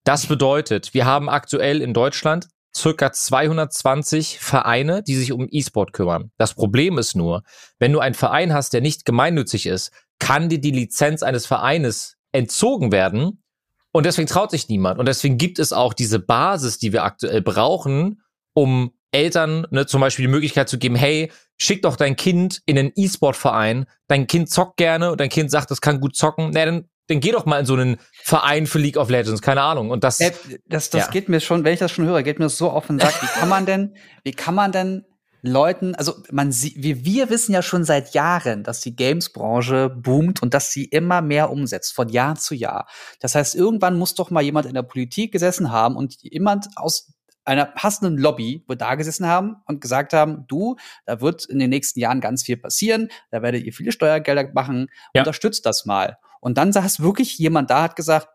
Das bedeutet, wir haben aktuell in Deutschland circa 220 Vereine, die sich um E-Sport kümmern. Das Problem ist nur, wenn du einen Verein hast, der nicht gemeinnützig ist, kann dir die Lizenz eines Vereines entzogen werden und deswegen traut sich niemand. Und deswegen gibt es auch diese Basis, die wir aktuell brauchen, um Eltern ne, zum Beispiel die Möglichkeit zu geben, hey, schick doch dein Kind in einen E-Sport-Verein, dein Kind zockt gerne und dein Kind sagt, das kann gut zocken, na, dann, dann geh doch mal in so einen Verein für League of Legends, keine Ahnung. Und das, Äh, das das Ja. geht mir schon, wenn ich das schon höre, geht mir das so auf den Sack. Wie kann man denn, wie kann man denn Leuten, also man sieht, wir, wir wissen ja schon seit Jahren, dass die Games-Branche boomt und dass sie immer mehr umsetzt, von Jahr zu Jahr. Das heißt, irgendwann muss doch mal jemand in der Politik gesessen haben und jemand aus einer passenden Lobby wird da gesessen haben und gesagt haben, du, da wird in den nächsten Jahren ganz viel passieren, da werdet ihr viele Steuergelder machen, Ja. unterstützt das mal. Und dann saß wirklich jemand da, hat gesagt,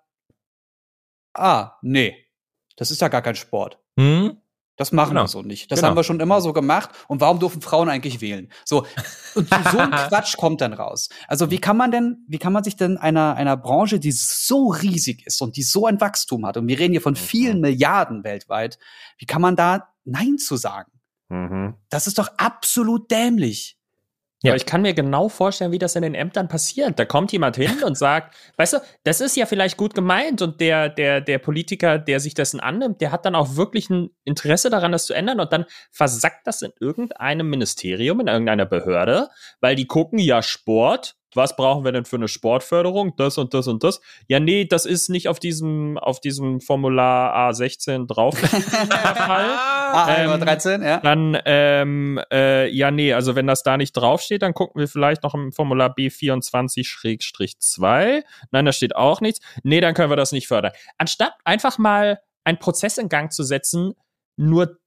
ah, nee, das ist ja gar kein Sport. hm? Das machen Genau. wir so nicht. Das Genau. haben wir schon immer so gemacht. Und warum dürfen Frauen eigentlich wählen? So, und so ein Quatsch kommt dann raus. Also wie kann man denn, wie kann man sich denn einer, einer Branche, die so riesig ist und die so ein Wachstum hat, und wir reden hier von vielen Milliarden weltweit, wie kann man da Nein zu sagen? Mhm. Das ist doch absolut dämlich. Ja. Aber ich kann mir genau vorstellen, wie das in den Ämtern passiert. Da kommt jemand hin und sagt, weißt du, das ist ja vielleicht gut gemeint und der, der, der Politiker, der sich dessen annimmt, der hat dann auch wirklich ein Interesse daran, das zu ändern und dann versackt das in irgendeinem Ministerium, in irgendeiner Behörde, weil die gucken, ja, Sport, was brauchen wir denn für eine Sportförderung? Das und das und das. Ja, nee, das ist nicht auf diesem, auf diesem Formular A16 drauf. der Fall. Ah, Ähm, Nummer 13, ja. Dann, ähm, äh, ja, nee, also wenn das da nicht draufsteht, dann gucken wir vielleicht noch im Formular B24-2. Nein, da steht auch nichts. Nee, dann können wir das nicht fördern. Anstatt einfach mal einen Prozess in Gang zu setzen, nur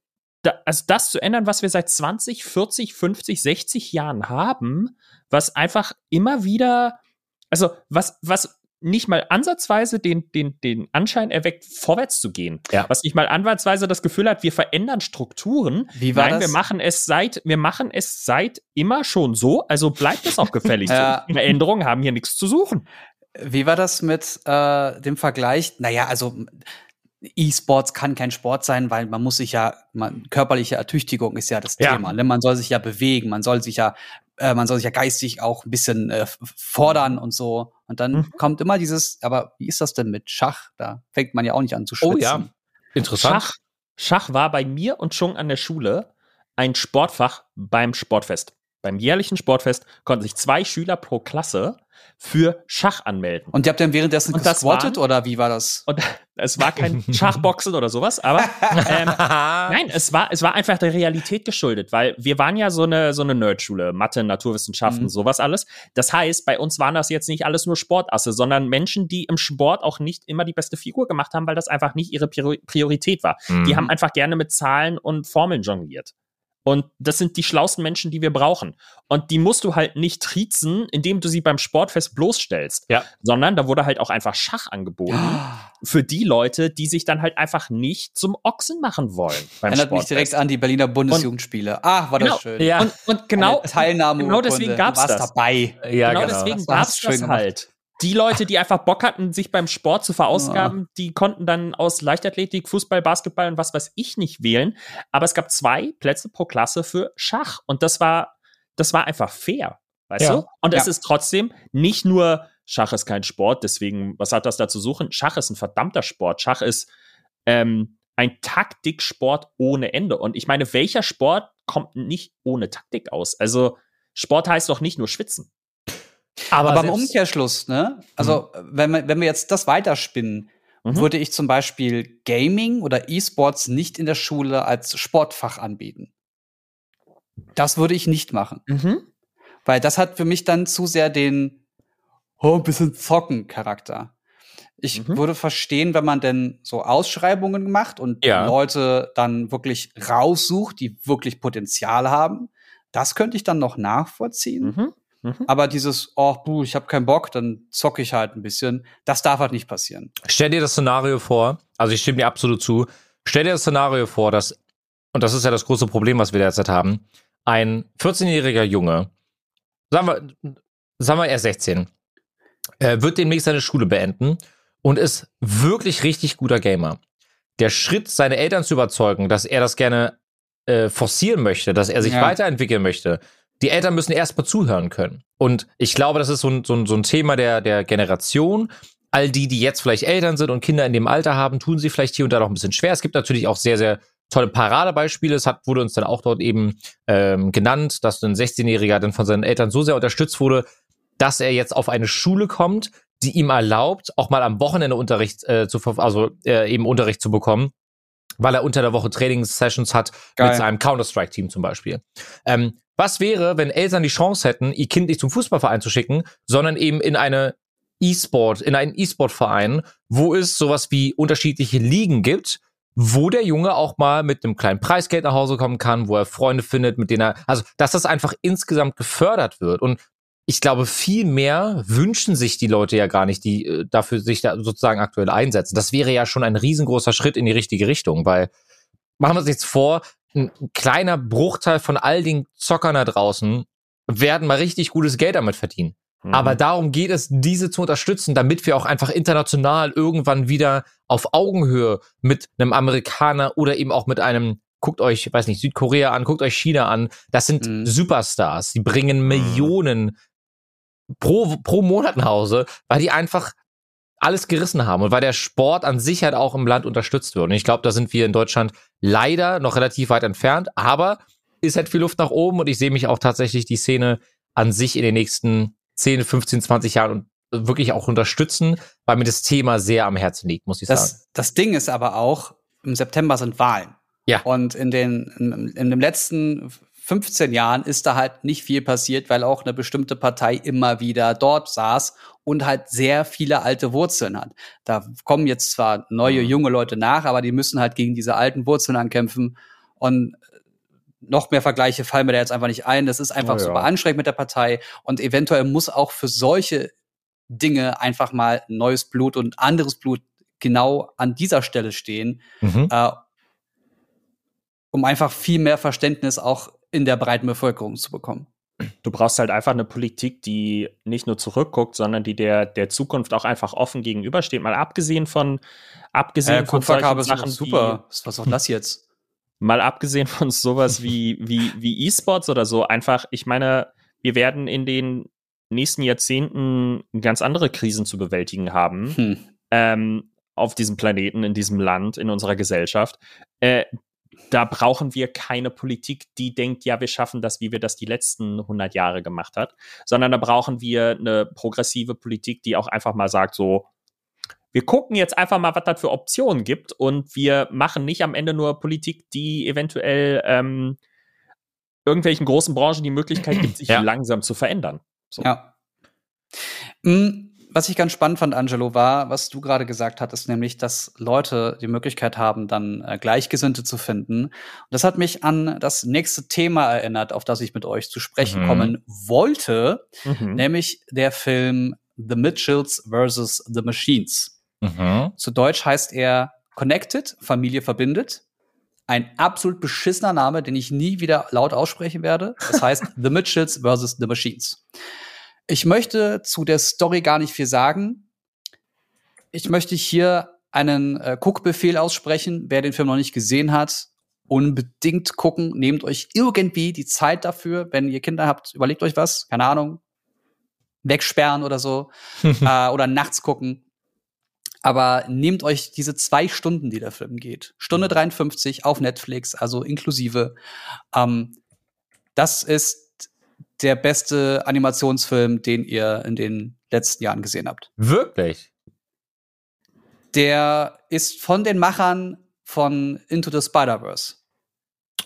da, also das zu ändern, was wir seit 20, 40, 50, 60 Jahren haben, was einfach immer wieder, also was, was nicht mal ansatzweise den, den, den Anschein erweckt, vorwärts zu gehen. Ja. Was nicht mal ansatzweise das Gefühl hat, wir verändern Strukturen. Wie war Nein, wir das? machen es seit, wir machen es seit immer schon so, also bleibt es auch gefällig Ja. so. Veränderungen haben hier nichts zu suchen. Wie war das mit äh, dem Vergleich? Naja, also E-Sports kann kein Sport sein, weil man muss sich ja, man, körperliche Ertüchtigung ist ja das Ja. Thema. Ne? Man soll sich ja bewegen, man soll sich ja, äh, man soll sich ja geistig auch ein bisschen äh, fordern und so. Und dann Mhm. kommt immer dieses, aber wie ist das denn mit Schach? Da fängt man ja auch nicht an zu schwitzen. Oh ja. Interessant. Schach, Schach war bei mir und schon an der Schule ein Sportfach beim Sportfest. Beim jährlichen Sportfest konnten sich zwei Schüler pro Klasse für Schach anmelden. Und ihr habt dann währenddessen Und das gesquattet waren- oder wie war das? Und es war kein Schachboxen oder sowas, aber ähm, nein, es war, es war einfach der Realität geschuldet, weil wir waren ja so eine, so eine Nerdschule, Mathe, Naturwissenschaften, Mhm. sowas alles. Das heißt, bei uns waren das jetzt nicht alles nur Sportasse, sondern Menschen, die im Sport auch nicht immer die beste Figur gemacht haben, weil das einfach nicht ihre Priori- Priorität war. Mhm. Die haben einfach gerne mit Zahlen und Formeln jongliert. Und das sind die schlausten Menschen, die wir brauchen. Und die musst du halt nicht triezen, indem du sie beim Sportfest bloßstellst. Ja. Sondern da wurde halt auch einfach Schach angeboten für die Leute, die sich dann halt einfach nicht zum Ochsen machen wollen. Beim Erinnert mich Sportfest. direkt an die Berliner Bundesjugendspiele. Ach, war das Genau. schön. Ja. Und, und genau, Eine Teilnahme. genau deswegen du warst das. dabei. ja, genau, genau. deswegen Das gab's schön das halt. Die Leute, die einfach Bock hatten, sich beim Sport zu verausgaben, die konnten dann aus Leichtathletik, Fußball, Basketball und was weiß ich nicht wählen. Aber es gab zwei Plätze pro Klasse für Schach. Und das war, das war einfach fair. Weißt Ja. du? Und es Ja. ist trotzdem nicht nur Schach ist kein Sport, deswegen, was hat das da zu suchen? Schach ist ein verdammter Sport. Schach ist ähm, ein Taktiksport ohne Ende. Und ich meine, welcher Sport kommt nicht ohne Taktik aus? Also Sport heißt doch nicht nur schwitzen. Aber, Aber im Umkehrschluss, ne? Also, mhm. wenn, wir, wenn wir jetzt das weiterspinnen, mhm. würde ich zum Beispiel Gaming oder E-Sports nicht in der Schule als Sportfach anbieten. Das würde ich nicht machen. Mhm. Weil das hat für mich dann zu sehr den oh, ein bisschen zocken Charakter. Ich mhm. würde verstehen, wenn man denn so Ausschreibungen macht und ja. Leute dann wirklich raussucht, die wirklich Potenzial haben. Das könnte ich dann noch nachvollziehen. Mhm. Mhm. Aber dieses, oh, buh, ich habe keinen Bock, dann zocke ich halt ein bisschen, das darf halt nicht passieren. Stell dir das Szenario vor, also ich stimme dir absolut zu, stell dir das Szenario vor, dass, und das ist ja das große Problem, was wir derzeit haben, ein 14-jähriger Junge, sagen wir, sagen wir er 16, äh, wird demnächst seine Schule beenden und ist wirklich richtig guter Gamer. Der Schritt, seine Eltern zu überzeugen, dass er das gerne äh, forcieren möchte, dass er sich ja. weiterentwickeln möchte, die Eltern müssen erstmal zuhören können. Und ich glaube, das ist so ein, so ein, so ein Thema der, der Generation. All die, die jetzt vielleicht Eltern sind und Kinder in dem Alter haben, tun sie vielleicht hier und da noch ein bisschen schwer. Es gibt natürlich auch sehr, sehr tolle Paradebeispiele. Es hat, wurde uns dann auch dort eben ähm, genannt, dass ein 16-Jähriger dann von seinen Eltern so sehr unterstützt wurde, dass er jetzt auf eine Schule kommt, die ihm erlaubt, auch mal am Wochenende Unterricht äh, zu also äh, eben Unterricht zu bekommen, weil er unter der Woche Trainingssessions hat Geil. mit seinem Counter-Strike-Team zum Beispiel. Ähm, was wäre, wenn Eltern die Chance hätten, ihr Kind nicht zum Fußballverein zu schicken, sondern eben in eine E-Sport, in einen E-Sport-Verein, wo es sowas wie unterschiedliche Ligen gibt, wo der Junge auch mal mit einem kleinen Preisgeld nach Hause kommen kann, wo er Freunde findet, mit denen er, also, dass das einfach insgesamt gefördert wird. Und ich glaube, viel mehr wünschen sich die Leute ja gar nicht, die äh, dafür sich da sozusagen aktuell einsetzen. Das wäre ja schon ein riesengroßer Schritt in die richtige Richtung, weil machen wir uns jetzt vor, ein kleiner Bruchteil von all den Zockern da draußen werden mal richtig gutes Geld damit verdienen. Mhm. Aber darum geht es, diese zu unterstützen, damit wir auch einfach international irgendwann wieder auf Augenhöhe mit einem Amerikaner oder eben auch mit einem, guckt euch, weiß nicht, Südkorea an, guckt euch China an. Das sind mhm. Superstars. Die bringen mhm. Millionen pro, pro Monat nach Hause, weil die einfach alles gerissen haben und weil der Sport an sich halt auch im Land unterstützt wird. Und ich glaube, da sind wir in Deutschland leider noch relativ weit entfernt, aber ist halt viel Luft nach oben und ich sehe mich auch tatsächlich die Szene an sich in den nächsten 10, 15, 20 Jahren wirklich auch unterstützen, weil mir das Thema sehr am Herzen liegt, muss ich das, sagen. Das Ding ist aber auch, im September sind Wahlen. Ja. Und in den, in, in den letzten 15 Jahren ist da halt nicht viel passiert, weil auch eine bestimmte Partei immer wieder dort saß und halt sehr viele alte Wurzeln hat. Da kommen jetzt zwar neue, mhm. junge Leute nach, aber die müssen halt gegen diese alten Wurzeln ankämpfen. Und noch mehr Vergleiche fallen mir da jetzt einfach nicht ein. Das ist einfach oh, ja. super anstrengend mit der Partei. Und eventuell muss auch für solche Dinge einfach mal neues Blut und anderes Blut genau an dieser Stelle stehen, mhm. äh, um einfach viel mehr Verständnis auch in der breiten Bevölkerung zu bekommen. Du brauchst halt einfach eine Politik, die nicht nur zurückguckt, sondern die der, der Zukunft auch einfach offen gegenübersteht. Mal abgesehen von, abgesehen äh, von solchen Sachen super. Wie, Was ist auch das jetzt? Mal abgesehen von sowas wie, wie, wie E-Sports oder so. Einfach, ich meine, wir werden in den nächsten Jahrzehnten ganz andere Krisen zu bewältigen haben. Hm. Ähm, auf diesem Planeten, in diesem Land, in unserer Gesellschaft, äh, da brauchen wir keine Politik, die denkt, ja, wir schaffen das, wie wir das die letzten 100 Jahre gemacht hat, sondern da brauchen wir eine progressive Politik, die auch einfach mal sagt, so, wir gucken jetzt einfach mal, was das für Optionen gibt und wir machen nicht am Ende nur Politik, die eventuell ähm, irgendwelchen großen Branchen die Möglichkeit gibt, sich ja. langsam zu verändern. So. Ja. Mm, was ich ganz spannend fand, Angelo, war, was du gerade gesagt hattest, nämlich, dass Leute die Möglichkeit haben, dann äh, Gleichgesinnte zu finden. Und das hat mich an das nächste Thema erinnert, auf das ich mit euch zu sprechen mhm. kommen wollte, mhm. nämlich der Film The Mitchells vs. The Machines. Mhm. Zu Deutsch heißt er Connected, Familie verbindet. Ein absolut beschissener Name, den ich nie wieder laut aussprechen werde. Das heißt The Mitchells vs. The Machines. Ich möchte zu der Story gar nicht viel sagen. Ich möchte hier einen äh, Guckbefehl aussprechen. Wer den Film noch nicht gesehen hat, unbedingt gucken. Nehmt euch irgendwie die Zeit dafür. Wenn ihr Kinder habt, überlegt euch was. Keine Ahnung. Wegsperren oder so. äh, oder nachts gucken. Aber nehmt euch diese zwei Stunden, die der Film geht. Stunde 53 auf Netflix, also inklusive. Ähm, das ist der beste Animationsfilm, den ihr in den letzten Jahren gesehen habt. Wirklich? Der ist von den Machern von Into the Spider-Verse.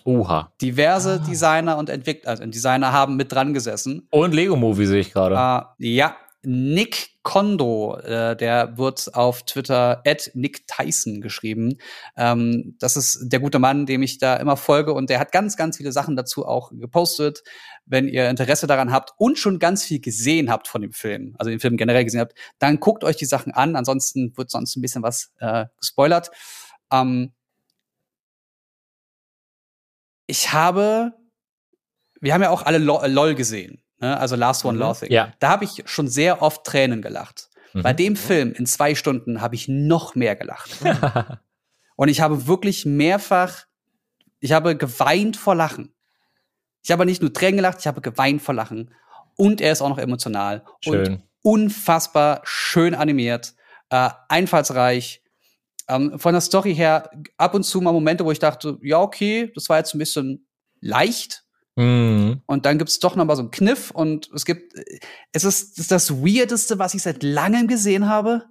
Oha. Diverse Designer und Entwickler, also Designer haben mit dran gesessen. Und Lego Movie sehe ich gerade. Äh, ja, Nick Kondo, äh, der wird auf Twitter at Nick Tyson geschrieben. Ähm, das ist der gute Mann, dem ich da immer folge und der hat ganz, ganz viele Sachen dazu auch gepostet. Wenn ihr Interesse daran habt und schon ganz viel gesehen habt von dem Film, also den Film generell gesehen habt, dann guckt euch die Sachen an. Ansonsten wird sonst ein bisschen was äh, gespoilert. Ähm, ich habe, wir haben ja auch alle Lo- LOL gesehen, ne? also Last One Mhm. Laughing. Ja. Da habe ich schon sehr oft Tränen gelacht. Mhm. Bei dem Film in zwei Stunden habe ich noch mehr gelacht. Und ich habe wirklich mehrfach, ich habe geweint vor Lachen. Ich habe nicht nur Tränen gelacht, ich habe geweint vor Lachen. Und er ist auch noch emotional. Und Schön. unfassbar schön animiert, äh, einfallsreich. Ähm, von der Story her ab und zu mal Momente, wo ich dachte, ja, okay, das war jetzt ein bisschen leicht. Mhm. Und dann gibt's doch noch mal so einen Kniff und es gibt, es ist, es ist das Weirdeste, was ich seit langem gesehen habe.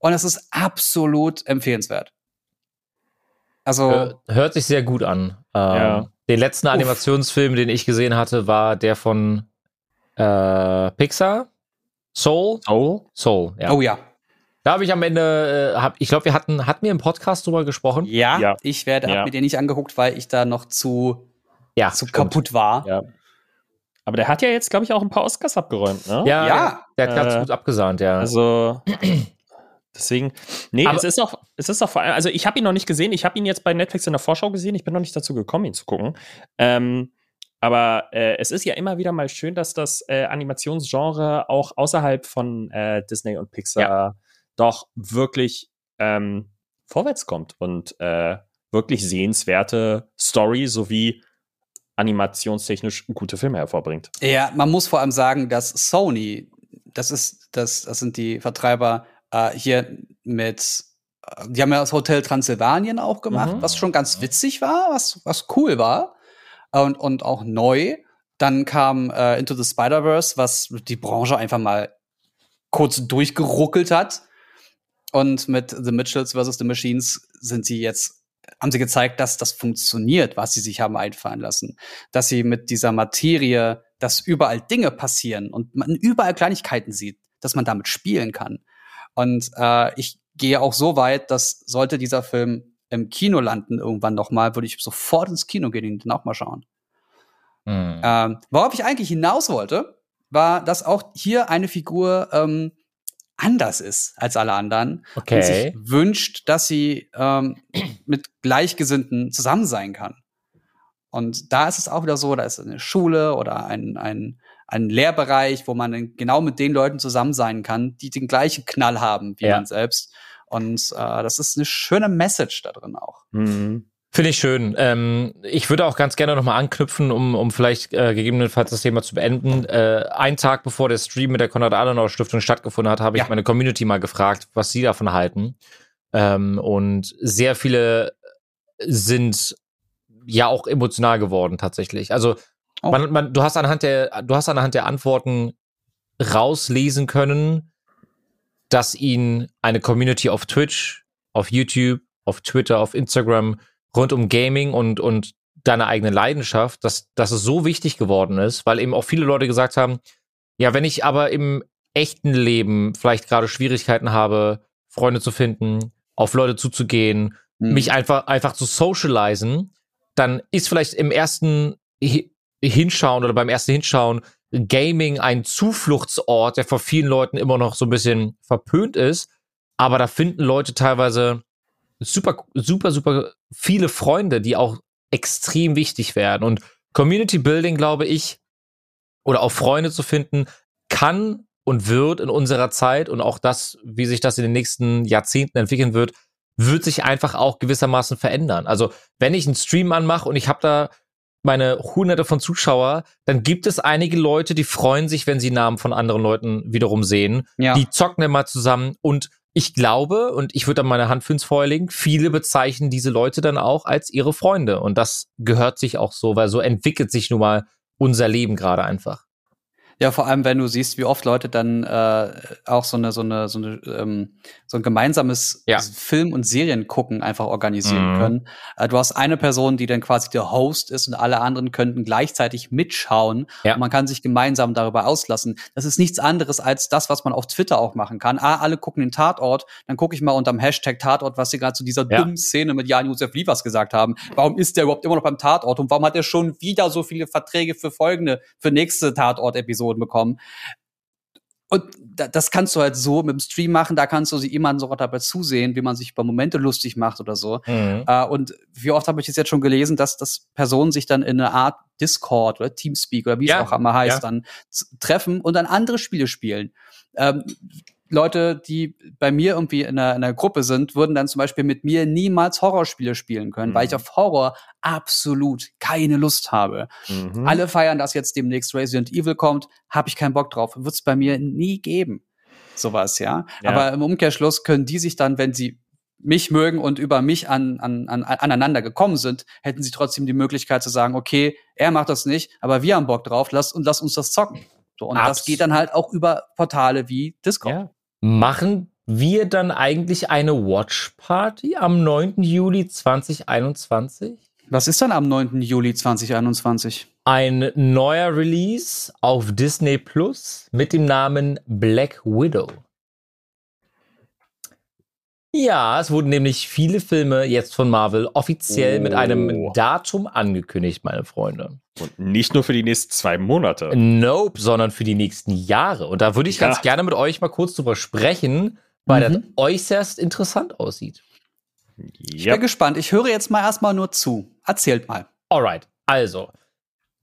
Und es ist absolut empfehlenswert. Also, Hör- Hört sich sehr gut an. Ähm, Ja. Den letzten Uff. Animationsfilm, den ich gesehen hatte, war der von äh, Pixar. Soul? Soul? Soul, ja. oh ja. Da habe ich am Ende, äh, hab, ich glaube, wir hatten, hatten wir im Podcast drüber gesprochen? Ja, Ja. ich werde, Ja. hab mir den nicht angeguckt, weil ich da noch zu, Ja, zu stimmt. kaputt war. Ja. Aber der hat ja jetzt, glaube ich, auch ein paar Oscars abgeräumt, ne? Ja, Ja. Der, hat ganz Äh, gut abgesahnt, ja. Also deswegen, nee, Aber- es ist auch, es ist auch vor allem, also ich habe ihn noch nicht gesehen, ich habe ihn jetzt bei Netflix in der Vorschau gesehen, ich bin noch nicht dazu gekommen, ihn zu gucken. Ähm, aber äh, es ist ja immer wieder mal schön, dass das äh, Animationsgenre auch außerhalb von äh, Disney und Pixar doch wirklich ähm, vorwärts kommt und äh, wirklich sehenswerte Story sowie animationstechnisch gute Filme hervorbringt. Ja, man muss vor allem sagen, dass Sony, das ist, das, das sind die Vertreiber äh, hier mit, äh, die haben ja das Hotel Transsilvanien auch gemacht, Mhm. was schon ganz witzig war, was, was cool war und, und auch neu. Dann kam äh, Into the Spider-Verse, was die Branche einfach mal kurz durchgeruckelt hat. Und mit The Mitchells vs. The Machines sind sie jetzt, haben sie gezeigt, dass das funktioniert, was sie sich haben einfallen lassen dass sie mit dieser Materie, dass überall Dinge passieren und man überall Kleinigkeiten sieht, dass man damit spielen kann. Und äh, ich gehe auch so weit, dass sollte dieser Film im Kino landen irgendwann noch mal, würde ich sofort ins Kino gehen und den auch mal schauen. Mhm. Ähm, worauf ich eigentlich hinaus wollte, war, dass auch hier eine Figur ähm, anders ist als alle anderen und sich okay. wünscht, dass sie ähm, mit Gleichgesinnten zusammen sein kann. Und da ist es auch wieder so, da ist eine Schule oder ein, ein, ein Lehrbereich, wo man genau mit den Leuten zusammen sein kann, die den gleichen Knall haben wie Ja. man selbst. Und äh, das ist eine schöne Message da drin auch. Mhm. Finde ich schön. Ähm, ich würde auch ganz gerne nochmal anknüpfen, um, um vielleicht äh, gegebenenfalls das Thema zu beenden. Äh, einen Tag bevor der Stream mit der Konrad-Adenauer-Stiftung stattgefunden hat, habe ich Ja. meine Community mal gefragt, was sie davon halten. Ähm, und sehr viele sind ja auch emotional geworden tatsächlich. Also Oh. man, man, du hast anhand der, du hast anhand der Antworten rauslesen können, dass ihn eine Community auf Twitch, auf YouTube, auf Twitter, auf Instagram rund um Gaming und, und deine eigene Leidenschaft, dass, dass es so wichtig geworden ist, weil eben auch viele Leute gesagt haben, ja, wenn ich aber im echten Leben vielleicht gerade Schwierigkeiten habe, Freunde zu finden, auf Leute zuzugehen, Mhm. mich einfach, einfach zu socialisen, dann ist vielleicht im ersten Hi- Hinschauen oder beim ersten Hinschauen Gaming ein Zufluchtsort, der vor vielen Leuten immer noch so ein bisschen verpönt ist. Aber da finden Leute teilweise super, super, super viele Freunde, die auch extrem wichtig werden. Und Community Building, glaube ich, oder auch Freunde zu finden, kann und wird in unserer Zeit und auch das, wie sich das in den nächsten Jahrzehnten entwickeln wird, wird sich einfach auch gewissermaßen verändern. Also wenn ich einen Stream anmache und ich habe da meine hunderte von Zuschauer, dann gibt es einige Leute, die freuen sich, wenn sie Namen von anderen Leuten wiederum sehen. Ja. Die zocken mal zusammen und ich glaube, und ich würde da meine Hand für ins Feuer legen, viele bezeichnen diese Leute dann auch als ihre Freunde. Und das gehört sich auch so, weil so entwickelt sich nun mal unser Leben gerade einfach. Ja, vor allem, wenn du siehst, wie oft Leute dann äh, auch so eine, so eine, so eine, ähm, so ein gemeinsames Ja. Film- und Seriengucken einfach organisieren Mhm. können. Äh, du hast eine Person, die dann quasi der Host ist und alle anderen könnten gleichzeitig mitschauen. Ja. Und man kann sich gemeinsam darüber auslassen. Das ist nichts anderes als das, was man auf Twitter auch machen kann. Ah, alle gucken den Tatort, dann gucke ich mal unterm Hashtag Tatort, was sie gerade zu dieser Ja. dummen Szene mit Jan-Josef Liefers gesagt haben. Warum ist der überhaupt immer noch beim Tatort und warum hat er schon wieder so viele Verträge für folgende, für nächste Tatort-Episoden bekommen? Und da- das kannst du halt so mit dem Stream machen, da kannst du sie jemanden sogar dabei zusehen, wie man sich über Momente lustig macht oder so. Mhm. Äh, und wie oft habe ich es jetzt schon gelesen, dass, dass Personen sich dann in eine Art Discord oder Teamspeak oder wie Ja, es auch immer heißt, ja. dann treffen und dann andere Spiele spielen. Ähm, Leute, die bei mir irgendwie in einer, in einer Gruppe sind, würden dann zum Beispiel mit mir niemals Horrorspiele spielen können, weil ich Mhm. auf Horror absolut keine Lust habe. Mhm. Alle feiern, dass jetzt demnächst Resident Evil kommt, habe ich keinen Bock drauf. Wird es bei mir nie geben. Sowas, ja? Ja. Aber im Umkehrschluss können die sich dann, wenn sie mich mögen und über mich an, an, an, aneinander gekommen sind, hätten sie trotzdem die Möglichkeit zu sagen, okay, er macht das nicht, aber wir haben Bock drauf, lass, und lass uns das zocken. So, und das Abs- geht dann halt auch über Portale wie Discord. ja. Machen wir dann eigentlich eine Watch Party am 9. Juli 2021? Was ist dann am 9. Juli 2021? Ein neuer Release auf Disney Plus mit dem Namen Black Widow. Ja, es wurden nämlich viele Filme jetzt von Marvel offiziell mit einem Oh. Datum angekündigt, meine Freunde. Und nicht nur für die nächsten zwei Monate. Nope, sondern für die nächsten Jahre. Und da würde ich Ja. ganz gerne mit euch mal kurz drüber sprechen, weil Mhm. das äußerst interessant aussieht. Ich Ja. bin gespannt. Ich höre jetzt mal erstmal nur zu. Erzählt mal. Alright, also.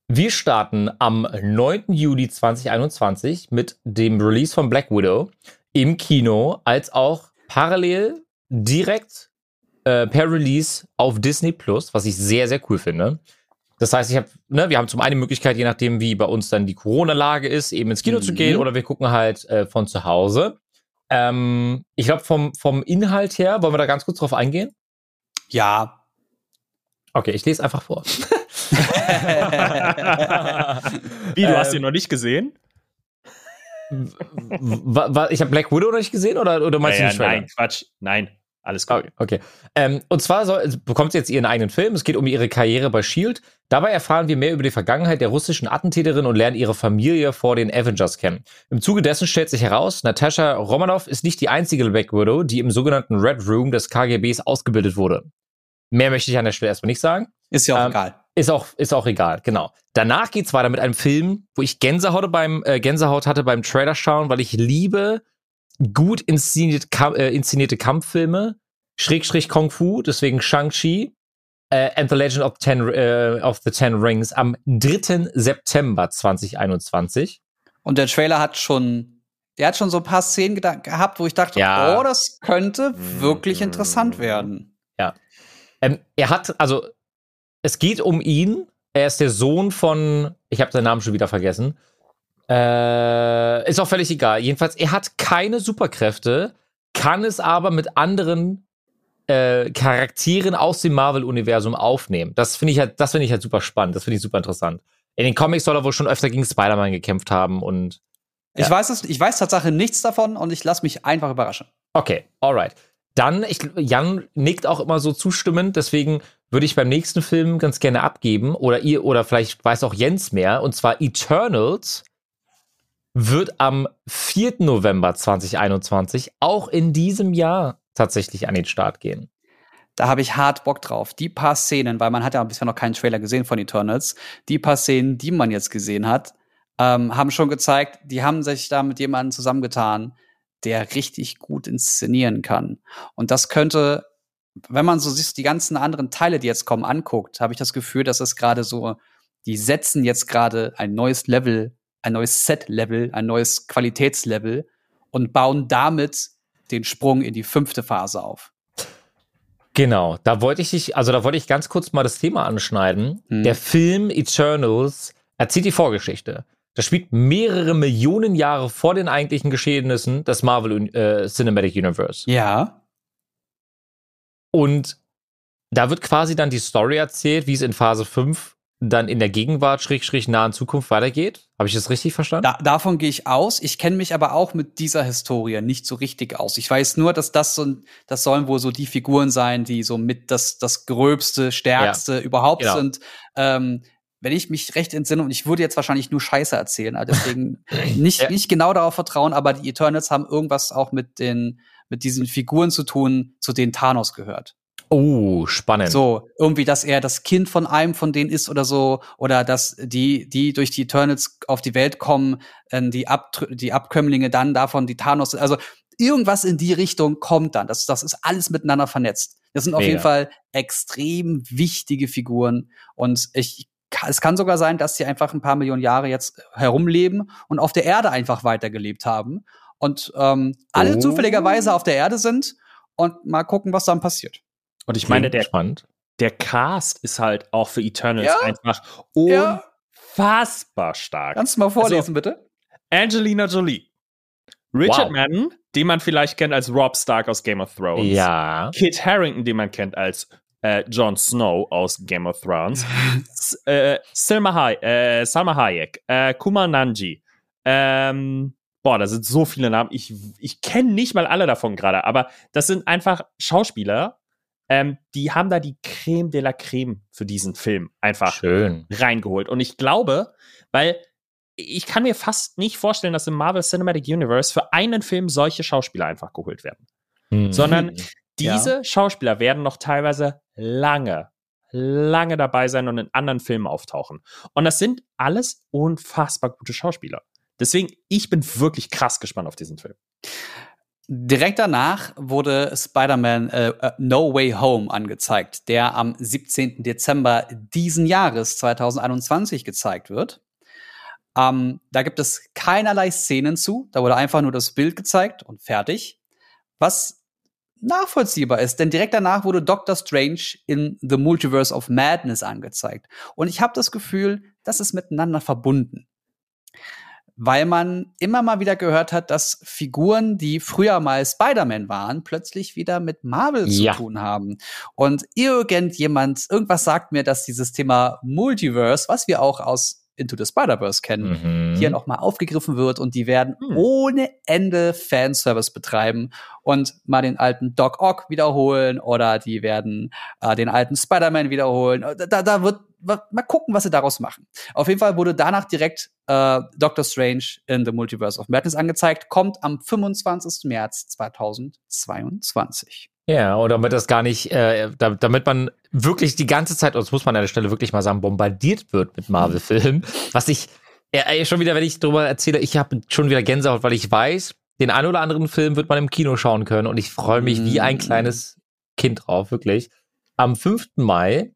Wir starten am 9. Juli 2021 mit dem Release von Black Widow im Kino, als auch parallel direkt äh, per Release auf Disney Plus, was ich sehr, sehr cool finde. Das heißt, ich habe, ne, wir haben zum einen die Möglichkeit, je nachdem, wie bei uns dann die Corona-Lage ist, eben ins Kino zu Mhm. gehen oder wir gucken halt äh, von zu Hause. Ähm, ich glaube, vom, vom Inhalt her, wollen wir da ganz kurz drauf eingehen? Ja. Okay, ich lese einfach vor. Wie, du hast Ähm, ihn noch nicht gesehen? Ich habe Black Widow noch nicht gesehen oder, oder meinst Ja, du den Trailer? nein, Quatsch. Nein, alles gut. Okay. okay. Ähm, und zwar soll, es bekommt sie jetzt ihren eigenen Film. Es geht um ihre Karriere bei Shield. Dabei erfahren wir mehr über die Vergangenheit der russischen Attentäterin und lernen ihre Familie vor den Avengers kennen. Im Zuge dessen stellt sich heraus, Natascha Romanoff ist nicht die einzige Black Widow, die im sogenannten Red Room des KGBs ausgebildet wurde. Mehr möchte ich an der Stelle erstmal nicht sagen. Ist ja auch Ähm, egal. Ist auch, ist auch egal, genau. Danach geht's weiter mit einem Film, wo ich Gänsehaut beim äh, Gänsehaut hatte beim Trailer schauen, weil ich liebe gut inszenierte, Kam äh, inszenierte Kampffilme, Schrägstrich Kung Fu, deswegen Shang-Chi äh, and the Legend of, Ten, äh, of the Ten Rings am 3. September 2021. Und der Trailer hat schon, der hat schon so ein paar Szenen gehabt, wo ich dachte, Ja. oh, das könnte wirklich Mhm. interessant werden. Ähm, er hat, also es geht um ihn. Er ist der Sohn von, ich habe seinen Namen schon wieder vergessen. Äh, ist auch völlig egal. Jedenfalls, er hat keine Superkräfte, kann es aber mit anderen äh, Charakteren aus dem Marvel-Universum aufnehmen. Das finde ich halt, das finde ich halt super spannend. Das finde ich super interessant. In den Comics soll er wohl schon öfter gegen Spider-Man gekämpft haben und Ich Ja. weiß es, ich weiß Tatsache nichts davon und ich lasse mich einfach überraschen. Okay, alright. Dann, ich, Jan nickt auch immer so zustimmend, deswegen würde ich beim nächsten Film ganz gerne abgeben, oder ihr, oder vielleicht weiß auch Jens mehr, und zwar Eternals wird am 4. November 2021 auch in diesem Jahr tatsächlich an den Start gehen. Da habe ich hart Bock drauf. Die paar Szenen, weil man hat ja bisher noch keinen Trailer gesehen von Eternals, die paar Szenen, die man jetzt gesehen hat, ähm, haben schon gezeigt, die haben sich da mit jemandem zusammengetan, der richtig gut inszenieren kann. Und das könnte, wenn man so sich die ganzen anderen Teile, die jetzt kommen, anguckt, habe ich das Gefühl, dass es gerade so, die setzen jetzt gerade ein neues Level, ein neues Set-Level, ein neues Qualitätslevel und bauen damit den Sprung in die fünfte Phase auf. Genau, da wollte ich dich, also da wollte ich ganz kurz mal das Thema anschneiden. Hm. Der Film Eternals erzählt die Vorgeschichte. Das spielt mehrere Millionen Jahre vor den eigentlichen Geschehnissen des Marvel äh, Cinematic Universe. Ja. Und da wird quasi dann die Story erzählt, wie es in Phase 5 dann in der Gegenwart, schräg, schräg, nahen Zukunft weitergeht. Habe ich das richtig verstanden? Da, davon gehe ich aus. Ich kenne mich aber auch mit dieser Historie nicht so richtig aus. Ich weiß nur, dass das so, das sollen wohl so die Figuren sein, die so mit das, das gröbste, stärkste ja, überhaupt genau. sind. Ähm, wenn ich mich recht entsinne, und ich würde jetzt wahrscheinlich nur Scheiße erzählen, also deswegen nicht, ja. nicht genau darauf vertrauen, aber die Eternals haben irgendwas auch mit den, mit diesen Figuren zu tun, zu denen Thanos gehört. Oh, spannend. So, irgendwie, dass er das Kind von einem von denen ist oder so, oder dass die, die durch die Eternals auf die Welt kommen, äh, die, Ab die Abkömmlinge dann davon, die Thanos, also irgendwas in die Richtung kommt dann. Das, das ist alles miteinander vernetzt. Das sind Mega. auf jeden Fall extrem wichtige Figuren. Und ich, es kann sogar sein, dass sie einfach ein paar Millionen Jahre jetzt herumleben und auf der Erde einfach weitergelebt haben. Und ähm, alle oh. zufälligerweise auf der Erde sind und mal gucken, was dann passiert. Und ich meine, der, spannend. der Cast ist halt auch für Eternals ja. einfach unfassbar ja. stark. Kannst du mal vorlesen, also, bitte? Angelina Jolie. Richard wow. Madden, den man vielleicht kennt als Rob Stark aus Game of Thrones. Ja. Kit Harrington, den man kennt als äh, Jon Snow aus Game of Thrones. äh, Selma, Hay äh, Salma Hayek. Äh, Kumar Nanji. Ähm, boah, da sind so viele Namen. Ich, ich kenne nicht mal alle davon gerade, aber das sind einfach Schauspieler, ähm, die haben da die Creme de la Creme für diesen Film einfach Schön. reingeholt. Und ich glaube, weil ich kann mir fast nicht vorstellen, dass im Marvel Cinematic Universe für einen Film solche Schauspieler einfach geholt werden. Mhm. Sondern diese ja. Schauspieler werden noch teilweise lange, lange dabei sein und in anderen Filmen auftauchen. Und das sind alles unfassbar gute Schauspieler. Deswegen, ich bin wirklich krass gespannt auf diesen Film. Direkt danach wurde Spider-Man äh, äh, No Way Home angezeigt, der am 17. Dezember diesen Jahres 2021 gezeigt wird. Ähm, da gibt es keinerlei Szenen zu, da wurde einfach nur das Bild gezeigt und fertig. Was nachvollziehbar ist, denn direkt danach wurde Doctor Strange in The Multiverse of Madness angezeigt. Und ich habe das Gefühl, das ist miteinander verbunden weil man immer mal wieder gehört hat, dass Figuren, die früher mal Spider-Man waren, plötzlich wieder mit Marvel ja. zu tun haben. Und irgendjemand, irgendwas sagt mir, dass dieses Thema Multiverse, was wir auch aus Into the Spider-Verse kennen, mhm. hier nochmal aufgegriffen wird und die werden mhm. ohne Ende Fanservice betreiben und mal den alten Doc Ock wiederholen oder die werden äh, den alten Spider-Man wiederholen. Da, da wird mal gucken, was sie daraus machen. Auf jeden Fall wurde danach direkt äh, Doctor Strange in the Multiverse of Madness angezeigt, kommt am 25. März 2022. Ja, und damit das gar nicht, äh, damit man wirklich die ganze Zeit, und das muss man an der Stelle wirklich mal sagen, bombardiert wird mit Marvel-Filmen, was ich äh, schon wieder, wenn ich darüber erzähle, ich habe schon wieder Gänsehaut, weil ich weiß, den einen oder anderen Film wird man im Kino schauen können und ich freue mich wie ein mm. kleines Kind drauf, wirklich. Am 5. Mai,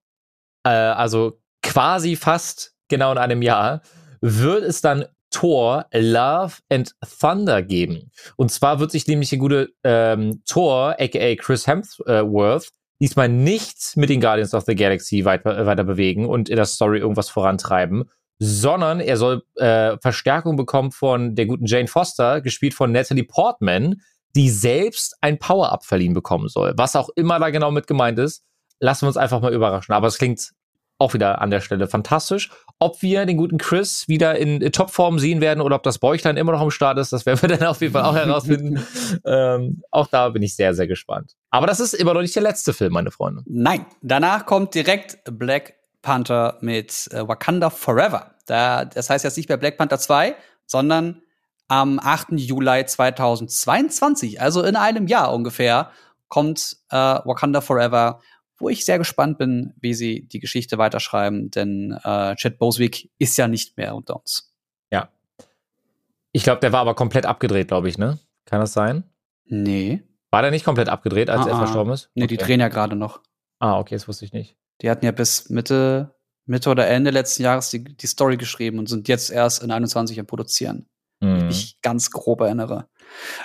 äh, also quasi fast genau in einem Jahr, wird es dann Thor Love and Thunder geben. Und zwar wird sich nämlich der gute ähm, Thor, aka Chris Hemsworth, diesmal nicht mit den Guardians of the Galaxy weiter, weiter bewegen und in der Story irgendwas vorantreiben, sondern er soll äh, Verstärkung bekommen von der guten Jane Foster, gespielt von Natalie Portman, die selbst ein Power-Up verliehen bekommen soll. Was auch immer da genau mit gemeint ist, lassen wir uns einfach mal überraschen. Aber es klingt auch wieder an der Stelle fantastisch. Ob wir den guten Chris wieder in Topform sehen werden oder ob das Bäuchlein immer noch am Start ist, das werden wir dann auf jeden Fall auch herausfinden. ähm, auch da bin ich sehr, sehr gespannt. Aber das ist immer noch nicht der letzte Film, meine Freunde. Nein, danach kommt direkt Black Panther mit äh, Wakanda Forever. Da, das heißt jetzt nicht mehr Black Panther 2, sondern am 8. Juli 2022, also in einem Jahr ungefähr, kommt äh, Wakanda Forever wo ich sehr gespannt bin, wie sie die Geschichte weiterschreiben, denn äh, Chad Boswick ist ja nicht mehr unter uns. Ja. Ich glaube, der war aber komplett abgedreht, glaube ich, ne? Kann das sein? Nee. War der nicht komplett abgedreht, als ah, er ah. verstorben ist? Nee, okay. die drehen ja gerade noch. Ah, okay, das wusste ich nicht. Die hatten ja bis Mitte, Mitte oder Ende letzten Jahres die, die Story geschrieben und sind jetzt erst in 21 am Produzieren. Mhm. mich ganz grob erinnere.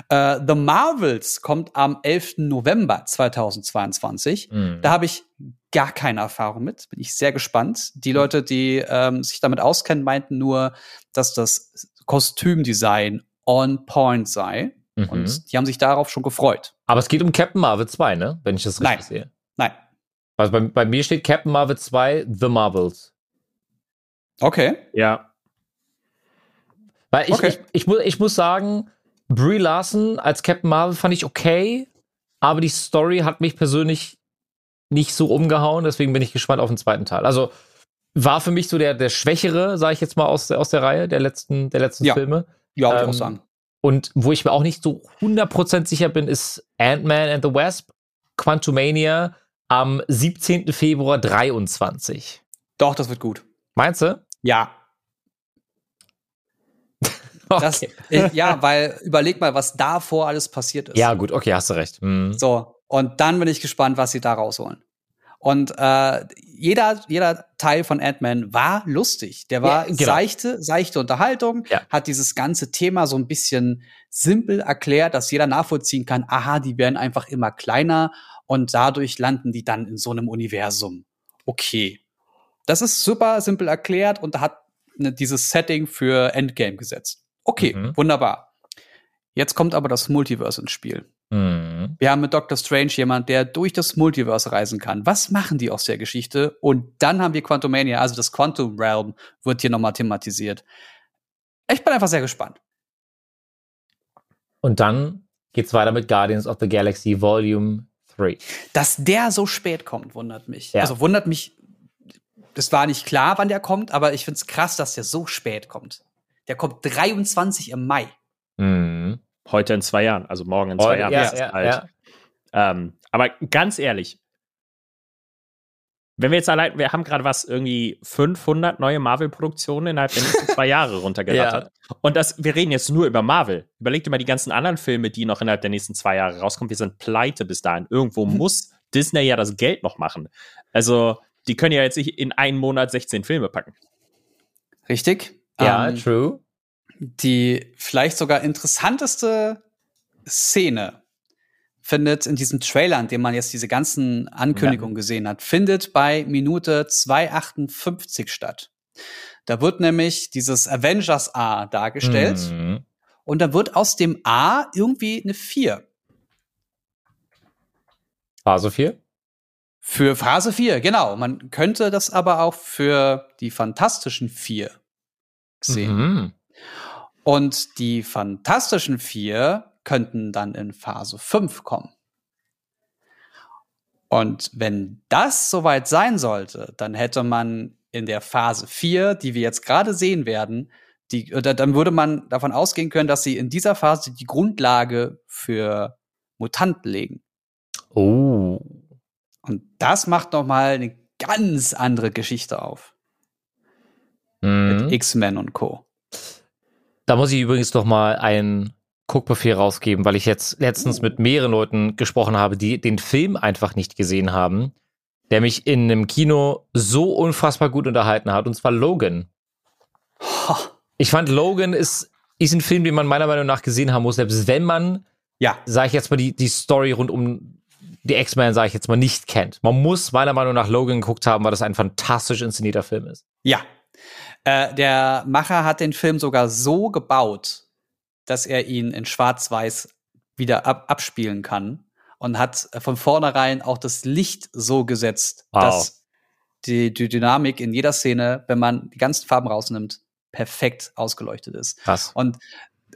Äh, The Marvels kommt am 11. November 2022. Mhm. Da habe ich gar keine Erfahrung mit. Bin ich sehr gespannt. Die Leute, die ähm, sich damit auskennen, meinten nur, dass das Kostümdesign on point sei. Mhm. Und die haben sich darauf schon gefreut. Aber es geht um Captain Marvel 2, ne? Wenn ich das richtig Nein. sehe. Nein. Also bei, bei mir steht Captain Marvel 2, The Marvels. Okay. Ja. Weil ich, Okay. ich, ich, mu ich muss sagen, Brie Larson als Captain Marvel fand ich okay, aber die Story hat mich persönlich nicht so umgehauen, deswegen bin ich gespannt auf den zweiten Teil. Also war für mich so der, der Schwächere, sage ich jetzt mal, aus der, aus der Reihe der letzten, der letzten Ja. Filme. Ja, würde ich Ähm, auch sagen. Und wo ich mir auch nicht so 100% sicher bin, ist Ant-Man and the Wasp, Quantumania am 17. Februar 23. Doch, das wird gut. Meinst du? Ja. Das, äh, ja, weil überleg mal, was davor alles passiert ist. Ja, gut, okay, hast du recht. Hm. So, und dann bin ich gespannt, was sie da rausholen. Und äh, jeder, jeder Teil von Ant-Man war lustig. Der war Ja, genau. seichte, seichte Unterhaltung, Ja. hat dieses ganze Thema so ein bisschen simpel erklärt, dass jeder nachvollziehen kann, aha, die werden einfach immer kleiner und dadurch landen die dann in so einem Universum. Okay. Das ist super simpel erklärt und hat ne, dieses Setting für Endgame gesetzt. Okay, Mhm. wunderbar. Jetzt kommt aber das Multiverse ins Spiel. Hm. Wir haben mit Doctor Strange jemand, der durch das Multiverse reisen kann. Was machen die aus der Geschichte? Und dann haben wir Quantumania, also das Quantum Realm wird hier nochmal thematisiert. Ich bin einfach sehr gespannt. Und dann geht's weiter mit Guardians of the Galaxy Volume 3. Dass der so spät kommt, wundert mich. Ja. Also wundert mich, das war nicht klar, wann der kommt, aber ich find's krass, dass der so spät kommt. Der kommt 23 im Mai. Hm. Heute in zwei Jahren, also morgen in zwei Oh, Jahren. ja, ist es ja, alt. ja. Ähm, aber ganz ehrlich, wenn wir jetzt allein, wir haben gerade was, irgendwie 500 neue Marvel-Produktionen innerhalb der nächsten zwei Jahre runtergerattert. Und das, wir reden jetzt nur über Marvel. Überlegt dir mal die ganzen anderen Filme, die noch innerhalb der nächsten zwei Jahre rauskommen. Wir sind pleite bis dahin. Irgendwo Mhm. muss Disney ja das Geld noch machen. Also, die können ja jetzt nicht in einen Monat 16 Filme packen. Richtig? Ja, Ähm, true. die vielleicht sogar interessanteste Szene findet in diesem Trailer, in dem man jetzt diese ganzen Ankündigungen gesehen hat, findet bei Minute 2,58 statt. Da wird nämlich dieses Avengers A dargestellt Hm. und da wird aus dem A irgendwie eine 4. Phase 4? Für Phase 4, genau. Man könnte das aber auch für die Fantastischen Vier sehen. Mhm. Und die Fantastischen Vier könnten dann in Phase 5 kommen. Und wenn das soweit sein sollte, dann hätte man in der Phase 4, die wir jetzt gerade sehen werden, die, oder dann würde man davon ausgehen können, dass sie in dieser Phase die Grundlage für Mutanten legen. Oh. Und das macht noch mal eine ganz andere Geschichte auf Mhm. mit X-Men und Co. Da muss ich übrigens noch mal einen Guckbefehl rausgeben, weil ich jetzt letztens mit mehreren Leuten gesprochen habe, die den Film einfach nicht gesehen haben, der mich in einem Kino so unfassbar gut unterhalten hat, und zwar Logan. Ich fand, Logan ist, ist ein Film, den man meiner Meinung nach gesehen haben muss, selbst wenn man, Ja, sage ich jetzt mal, die, die Story rund um die X-Men, sage ich jetzt mal, nicht kennt. Man muss meiner Meinung nach Logan geguckt haben, weil das ein fantastisch inszenierter Film ist. ja. Äh, der Macher hat den Film sogar so gebaut, dass er ihn in Schwarz-Weiß wieder ab abspielen kann und hat äh, von vornherein auch das Licht so gesetzt, Wow. dass die, die Dynamik in jeder Szene, wenn man die ganzen Farben rausnimmt, perfekt ausgeleuchtet ist. Krass. Und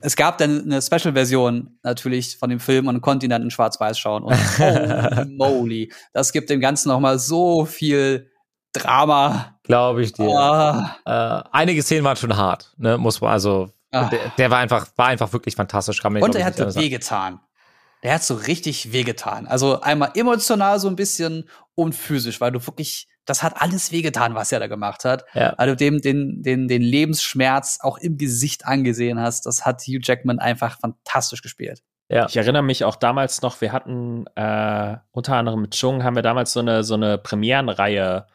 es gab dann eine Special-Version natürlich von dem Film und konnte ihn dann in Schwarz-Weiß schauen. Und holy moly, das gibt dem Ganzen noch mal so viel Drama. Glaube ich dir. Ah, Äh, einige Szenen waren schon hart, ne? Muss man also. Ah. Der, der war einfach, war einfach wirklich fantastisch. Kann man und er hat wehgetan. Der hat so richtig wehgetan. Also einmal emotional so ein bisschen und physisch, weil du wirklich, das hat alles wehgetan, was er da gemacht hat. Ja. Weil du dem den, den, den Lebensschmerz auch im Gesicht angesehen hast. Das hat Hugh Jackman einfach fantastisch gespielt. Ja. Ich erinnere mich auch damals noch, wir hatten äh, unter anderem mit Chung haben wir damals so eine, so eine Premierenreihe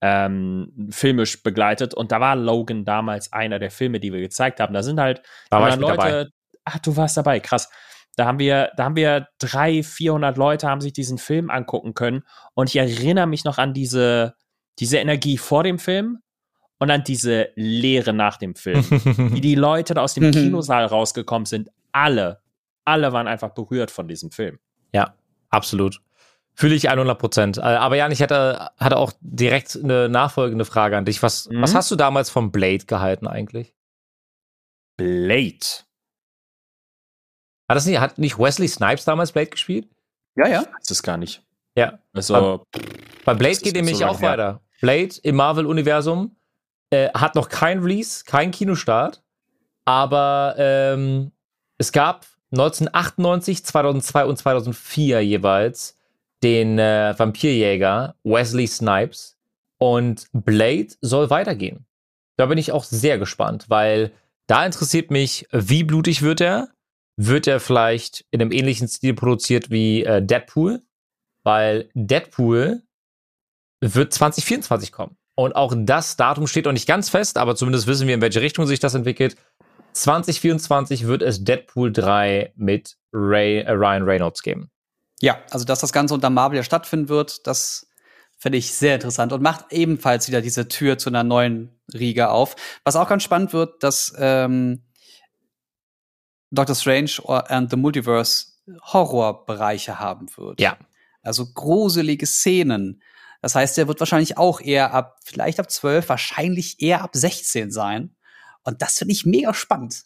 ähm, filmisch begleitet. Und da war Logan damals einer der Filme, die wir gezeigt haben. Da sind halt Da war ich Leute. dabei. Ach, du warst dabei, krass. Da haben wir, da haben wir drei, 400 Leute haben sich diesen Film angucken können. Und ich erinnere mich noch an diese, diese Energie vor dem Film und an diese Leere nach dem Film. Wie die Leute da aus dem Mhm. Kinosaal rausgekommen sind. Alle, alle waren einfach berührt von diesem Film. Ja, absolut. Fühle ich 100 Prozent. Aber Jan, ich hatte, hatte auch direkt eine nachfolgende Frage an dich. Was, Mhm. was hast du damals vom Blade gehalten eigentlich? Blade. Hat, das nicht, hat nicht Wesley Snipes damals Blade gespielt? Ja, ja. Weiß es gar nicht. Ja. Also, Bei Blade Das ist geht nämlich so auch her. weiter. Blade im Marvel-Universum äh, hat noch kein Release, kein Kinostart, aber ähm, es gab 1998, 2002 und 2004 jeweils den äh, Vampirjäger Wesley Snipes und Blade soll weitergehen. Da bin ich auch sehr gespannt, weil da interessiert mich, wie blutig wird er? Wird er vielleicht in einem ähnlichen Stil produziert wie äh, Deadpool? Weil Deadpool wird 2024 kommen. Und auch das Datum steht noch nicht ganz fest, aber zumindest wissen wir, in welche Richtung sich das entwickelt. 2024 wird es Deadpool 3 mit Ray, äh, Ryan Reynolds geben. Ja, also dass das Ganze unter Marvel ja stattfinden wird, das finde ich sehr interessant und macht ebenfalls wieder diese Tür zu einer neuen Riege auf. Was auch ganz spannend wird, dass ähm, Doctor Strange and the Multiverse Horrorbereiche haben wird. Ja. Also gruselige Szenen. Das heißt, der wird wahrscheinlich auch eher ab, vielleicht ab 12, wahrscheinlich eher ab 16 sein. Und das finde ich mega spannend.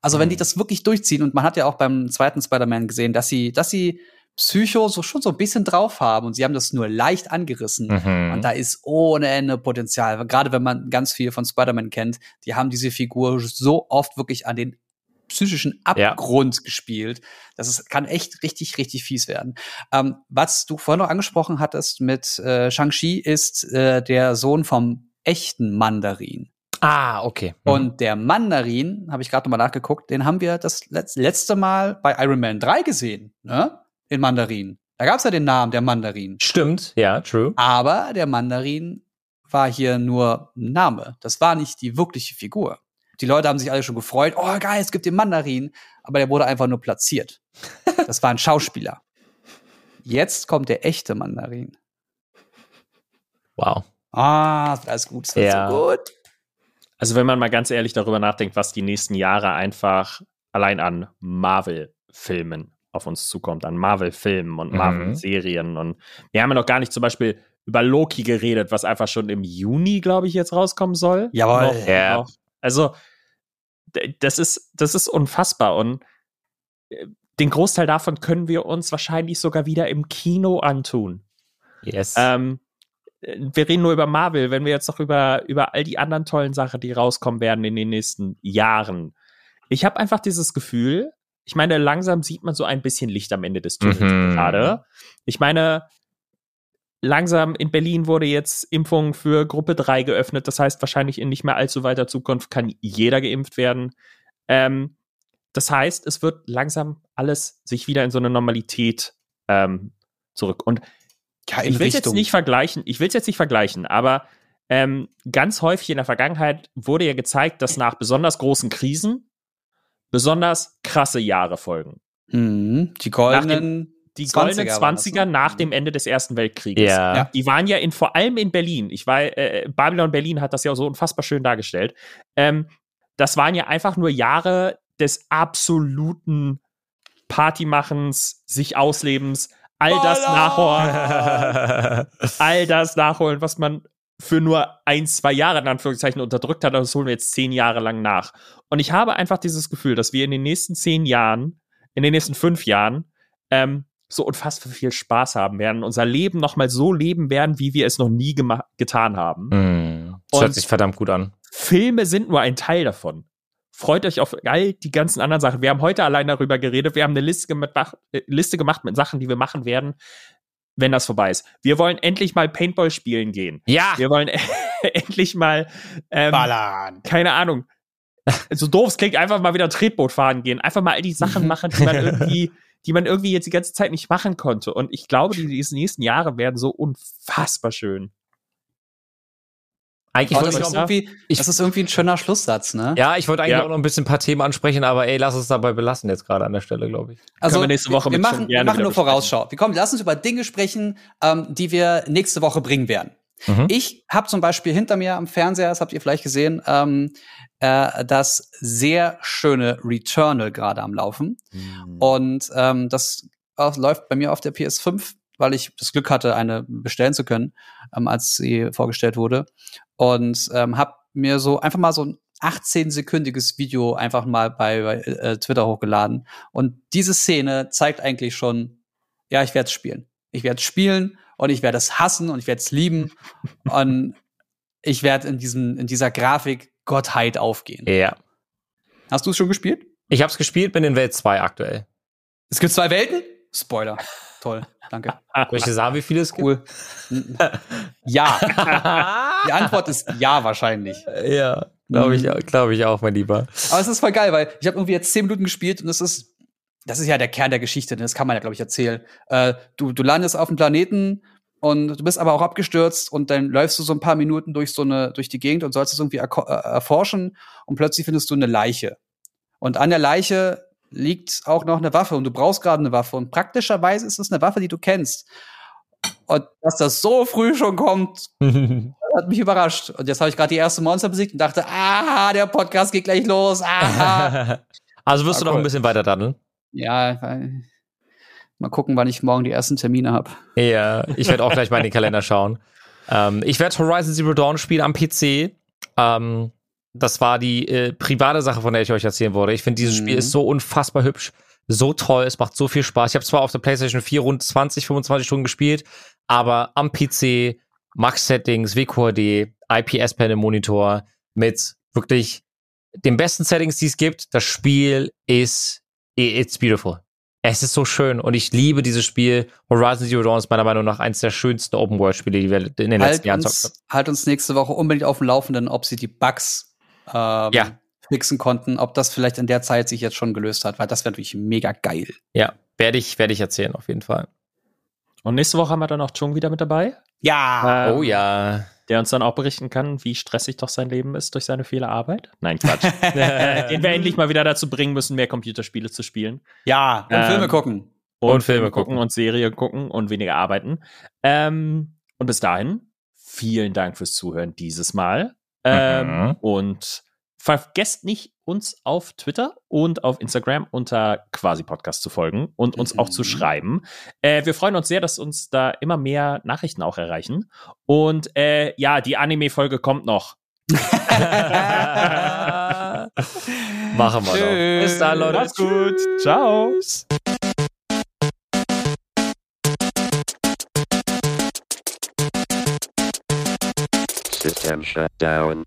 Also, wenn Mhm. die das wirklich durchziehen, und man hat ja auch beim zweiten Spider-Man gesehen, dass sie, dass sie Psycho so schon so ein bisschen drauf haben und sie haben das nur leicht angerissen. Mhm. Und da ist ohne Ende Potenzial. Gerade wenn man ganz viel von Spider-Man kennt, die haben diese Figur so oft wirklich an den psychischen Ja. Abgrund gespielt. Das ist, kann echt richtig, richtig fies werden. Ähm, was du vorhin noch angesprochen hattest mit äh, Shang-Chi, ist äh, der Sohn vom echten Mandarin. Ah, okay. Mhm. Und der Mandarin, habe ich gerade nochmal nachgeguckt, den haben wir das letz letzte Mal bei Iron Man 3 gesehen, ne? Den Mandarin. Da gab's ja den Namen, der Mandarin. Stimmt, ja, true. Aber der Mandarin war hier nur ein Name. Das war nicht die wirkliche Figur. Die Leute haben sich alle schon gefreut. Oh, geil, es gibt den Mandarin. Aber der wurde einfach nur platziert. Das war ein Schauspieler. Jetzt kommt der echte Mandarin. Wow. Ah, alles gut. Das wird Ja. so gut. Also wenn man mal ganz ehrlich darüber nachdenkt, was die nächsten Jahre einfach allein an Marvel-Filmen auf uns zukommt, an Marvel-Filmen und Mhm. Marvel-Serien. Und wir haben ja noch gar nicht zum Beispiel über Loki geredet, was einfach schon im Juni, glaube ich, jetzt rauskommen soll. Jawohl. Noch, Ja. noch. Also das ist, das ist unfassbar. Und äh, den Großteil davon können wir uns wahrscheinlich sogar wieder im Kino antun. Yes. Ähm, äh, wir reden nur über Marvel, wenn wir jetzt noch über, über all die anderen tollen Sachen, die rauskommen werden in den nächsten Jahren. Ich habe einfach dieses Gefühl, ich meine, langsam sieht man so ein bisschen Licht am Ende des Tunnels Mhm. gerade. Ich meine, langsam in Berlin wurde jetzt Impfung für Gruppe 3 geöffnet. Das heißt, wahrscheinlich in nicht mehr allzu weiter Zukunft kann jeder geimpft werden. Ähm, das heißt, es wird langsam alles sich wieder in so eine Normalität ähm, zurück. Und Ja, ich will es jetzt nicht vergleichen, ich will es jetzt nicht vergleichen, aber ähm, ganz häufig in der Vergangenheit wurde ja gezeigt, dass nach besonders großen Krisen besonders krasse Jahre folgen. Mhm. Die goldenen. Die 20er goldenen waren das, 20er ne? nach dem Ende des Ersten Weltkrieges. ja. ja. Die waren ja in, vor allem in Berlin. Ich war, äh, Babylon Berlin hat das ja so unfassbar schön dargestellt. Ähm, das waren ja einfach nur Jahre des absoluten Partymachens, sich auslebens, all das nachholen, all das nachholen, was man für nur ein, zwei Jahre in Anführungszeichen unterdrückt hat, das holen wir jetzt zehn Jahre lang nach. Und ich habe einfach dieses Gefühl, dass wir in den nächsten zehn Jahren, in den nächsten fünf Jahren, ähm, so unfassbar viel Spaß haben werden, unser Leben nochmal so leben werden, wie wir es noch nie getan haben. Hm, das hört Und- sich verdammt gut an. Filme sind nur ein Teil davon. Freut euch auf all die ganzen anderen Sachen. Wir haben heute allein darüber geredet. Wir haben eine Liste gemacht, äh, Liste gemacht mit Sachen, die wir machen werden, wenn das vorbei ist. Wir wollen endlich mal Paintball spielen gehen. Ja. Wir wollen endlich mal, ähm, Ballern. keine Ahnung, so doof es klingt, einfach mal wieder Tretboot fahren gehen. Einfach mal all die Sachen machen, die man irgendwie, die man irgendwie jetzt die ganze Zeit nicht machen konnte. Und ich glaube, die, die nächsten Jahre werden so unfassbar schön. Eigentlich wollte das, ich ist auch, irgendwie, ich- das ist irgendwie ein schöner Schlusssatz, ne? ja, ich wollte eigentlich Ja. auch noch ein bisschen ein paar Themen ansprechen, aber ey, lass uns dabei belassen jetzt gerade an der Stelle, glaube ich. Also wir nächste Woche wir mit schon machen, wir machen nur. Vorausschau. Wir kommen, lass uns über Dinge sprechen, ähm, die wir nächste Woche bringen werden. Mhm. Ich habe zum Beispiel hinter mir am Fernseher, das habt ihr vielleicht gesehen, ähm, äh, das sehr schöne Returnal gerade am Laufen. Mhm. Und ähm, das auf, läuft bei mir auf der PS5, weil ich das Glück hatte, eine bestellen zu können, ähm, als sie vorgestellt wurde. Und ähm, habe mir so einfach mal so ein 18-sekündiges Video einfach mal bei, bei äh, Twitter hochgeladen. Und diese Szene zeigt eigentlich schon, ja, ich werde es spielen. Ich werde es spielen und ich werde es hassen und ich werde es lieben. und ich werde in diesem, in dieser Grafik Gottheit aufgehen. Ja. Hast du es schon gespielt? Ich habe es gespielt, bin in Welt 2 aktuell. Es gibt zwei Welten? Spoiler. Toll, danke. Ich dir sagen, wie viele es gibt? Cool. ja. Die Antwort ist ja wahrscheinlich. ja, glaube ich, Mhm. glaube ich auch, mein Lieber. Aber es ist voll geil, weil ich habe irgendwie jetzt zehn Minuten gespielt und es ist, das ist ja der Kern der Geschichte, ne? das kann man ja, glaube ich, erzählen. Äh, du, du landest auf dem Planeten und du bist aber auch abgestürzt und dann läufst du so ein paar Minuten durch so eine, durch die Gegend und sollst es irgendwie äh, erforschen und plötzlich findest du eine Leiche. Und an der Leiche liegt auch noch eine Waffe und du brauchst gerade eine Waffe und praktischerweise ist es eine Waffe, die du kennst. Und dass das so früh schon kommt, hat mich überrascht. Und jetzt habe ich gerade die erste Monster besiegt und dachte, ah, der Podcast geht gleich los. Ah. also wirst Ah, du noch cool. ein bisschen weiter daddeln? ja, mal gucken, wann ich morgen die ersten Termine habe. Ja, ich werde auch gleich mal in den Kalender schauen. Ähm, ich werde Horizon Zero Dawn spielen am PC. Ähm, das war die äh, private Sache, von der ich euch erzählen wollte. Ich finde, dieses Mhm. Spiel ist so unfassbar hübsch, so toll, es macht so viel Spaß. Ich habe zwar auf der PlayStation 4 rund 20, 25 Stunden gespielt, aber am PC, Max-Settings, WQHD, IPS-Panel-Monitor mit wirklich den besten Settings, die es gibt. Das Spiel ist, it's beautiful. Es ist so schön und ich liebe dieses Spiel. Horizon Zero Dawn ist meiner Meinung nach eines der schönsten Open-World-Spiele, die wir in den Halt letzten Jahren zocken. uns, halt uns nächste Woche unbedingt auf dem Laufenden, ob sie die Bugs ähm, Ja. fixen konnten, ob das vielleicht in der Zeit sich jetzt schon gelöst hat, weil das wäre natürlich mega geil. Ja, werde ich, werde ich erzählen, auf jeden Fall. Und nächste Woche haben wir dann auch Chung wieder mit dabei. Ja. Ähm, Oh ja. Der uns dann auch berichten kann, wie stressig doch sein Leben ist durch seine viele Arbeit. Nein, Quatsch. Äh, Den wir endlich mal wieder dazu bringen müssen, mehr Computerspiele zu spielen. Ja, und Ähm, Filme gucken. Und Filme gucken. und Serien gucken und weniger arbeiten. Ähm, und bis dahin, vielen Dank fürs Zuhören dieses Mal. Ähm, Mhm. Und vergesst nicht, uns auf Twitter und auf Instagram unter quasi Podcast zu folgen und uns auch zu Mhm. schreiben. Äh, wir freuen uns sehr, dass uns da immer mehr Nachrichten auch erreichen. Und äh, ja, die Anime-Folge kommt noch. Machen wir noch. Bis dann, Leute. Macht's gut. Ciao. System shut down.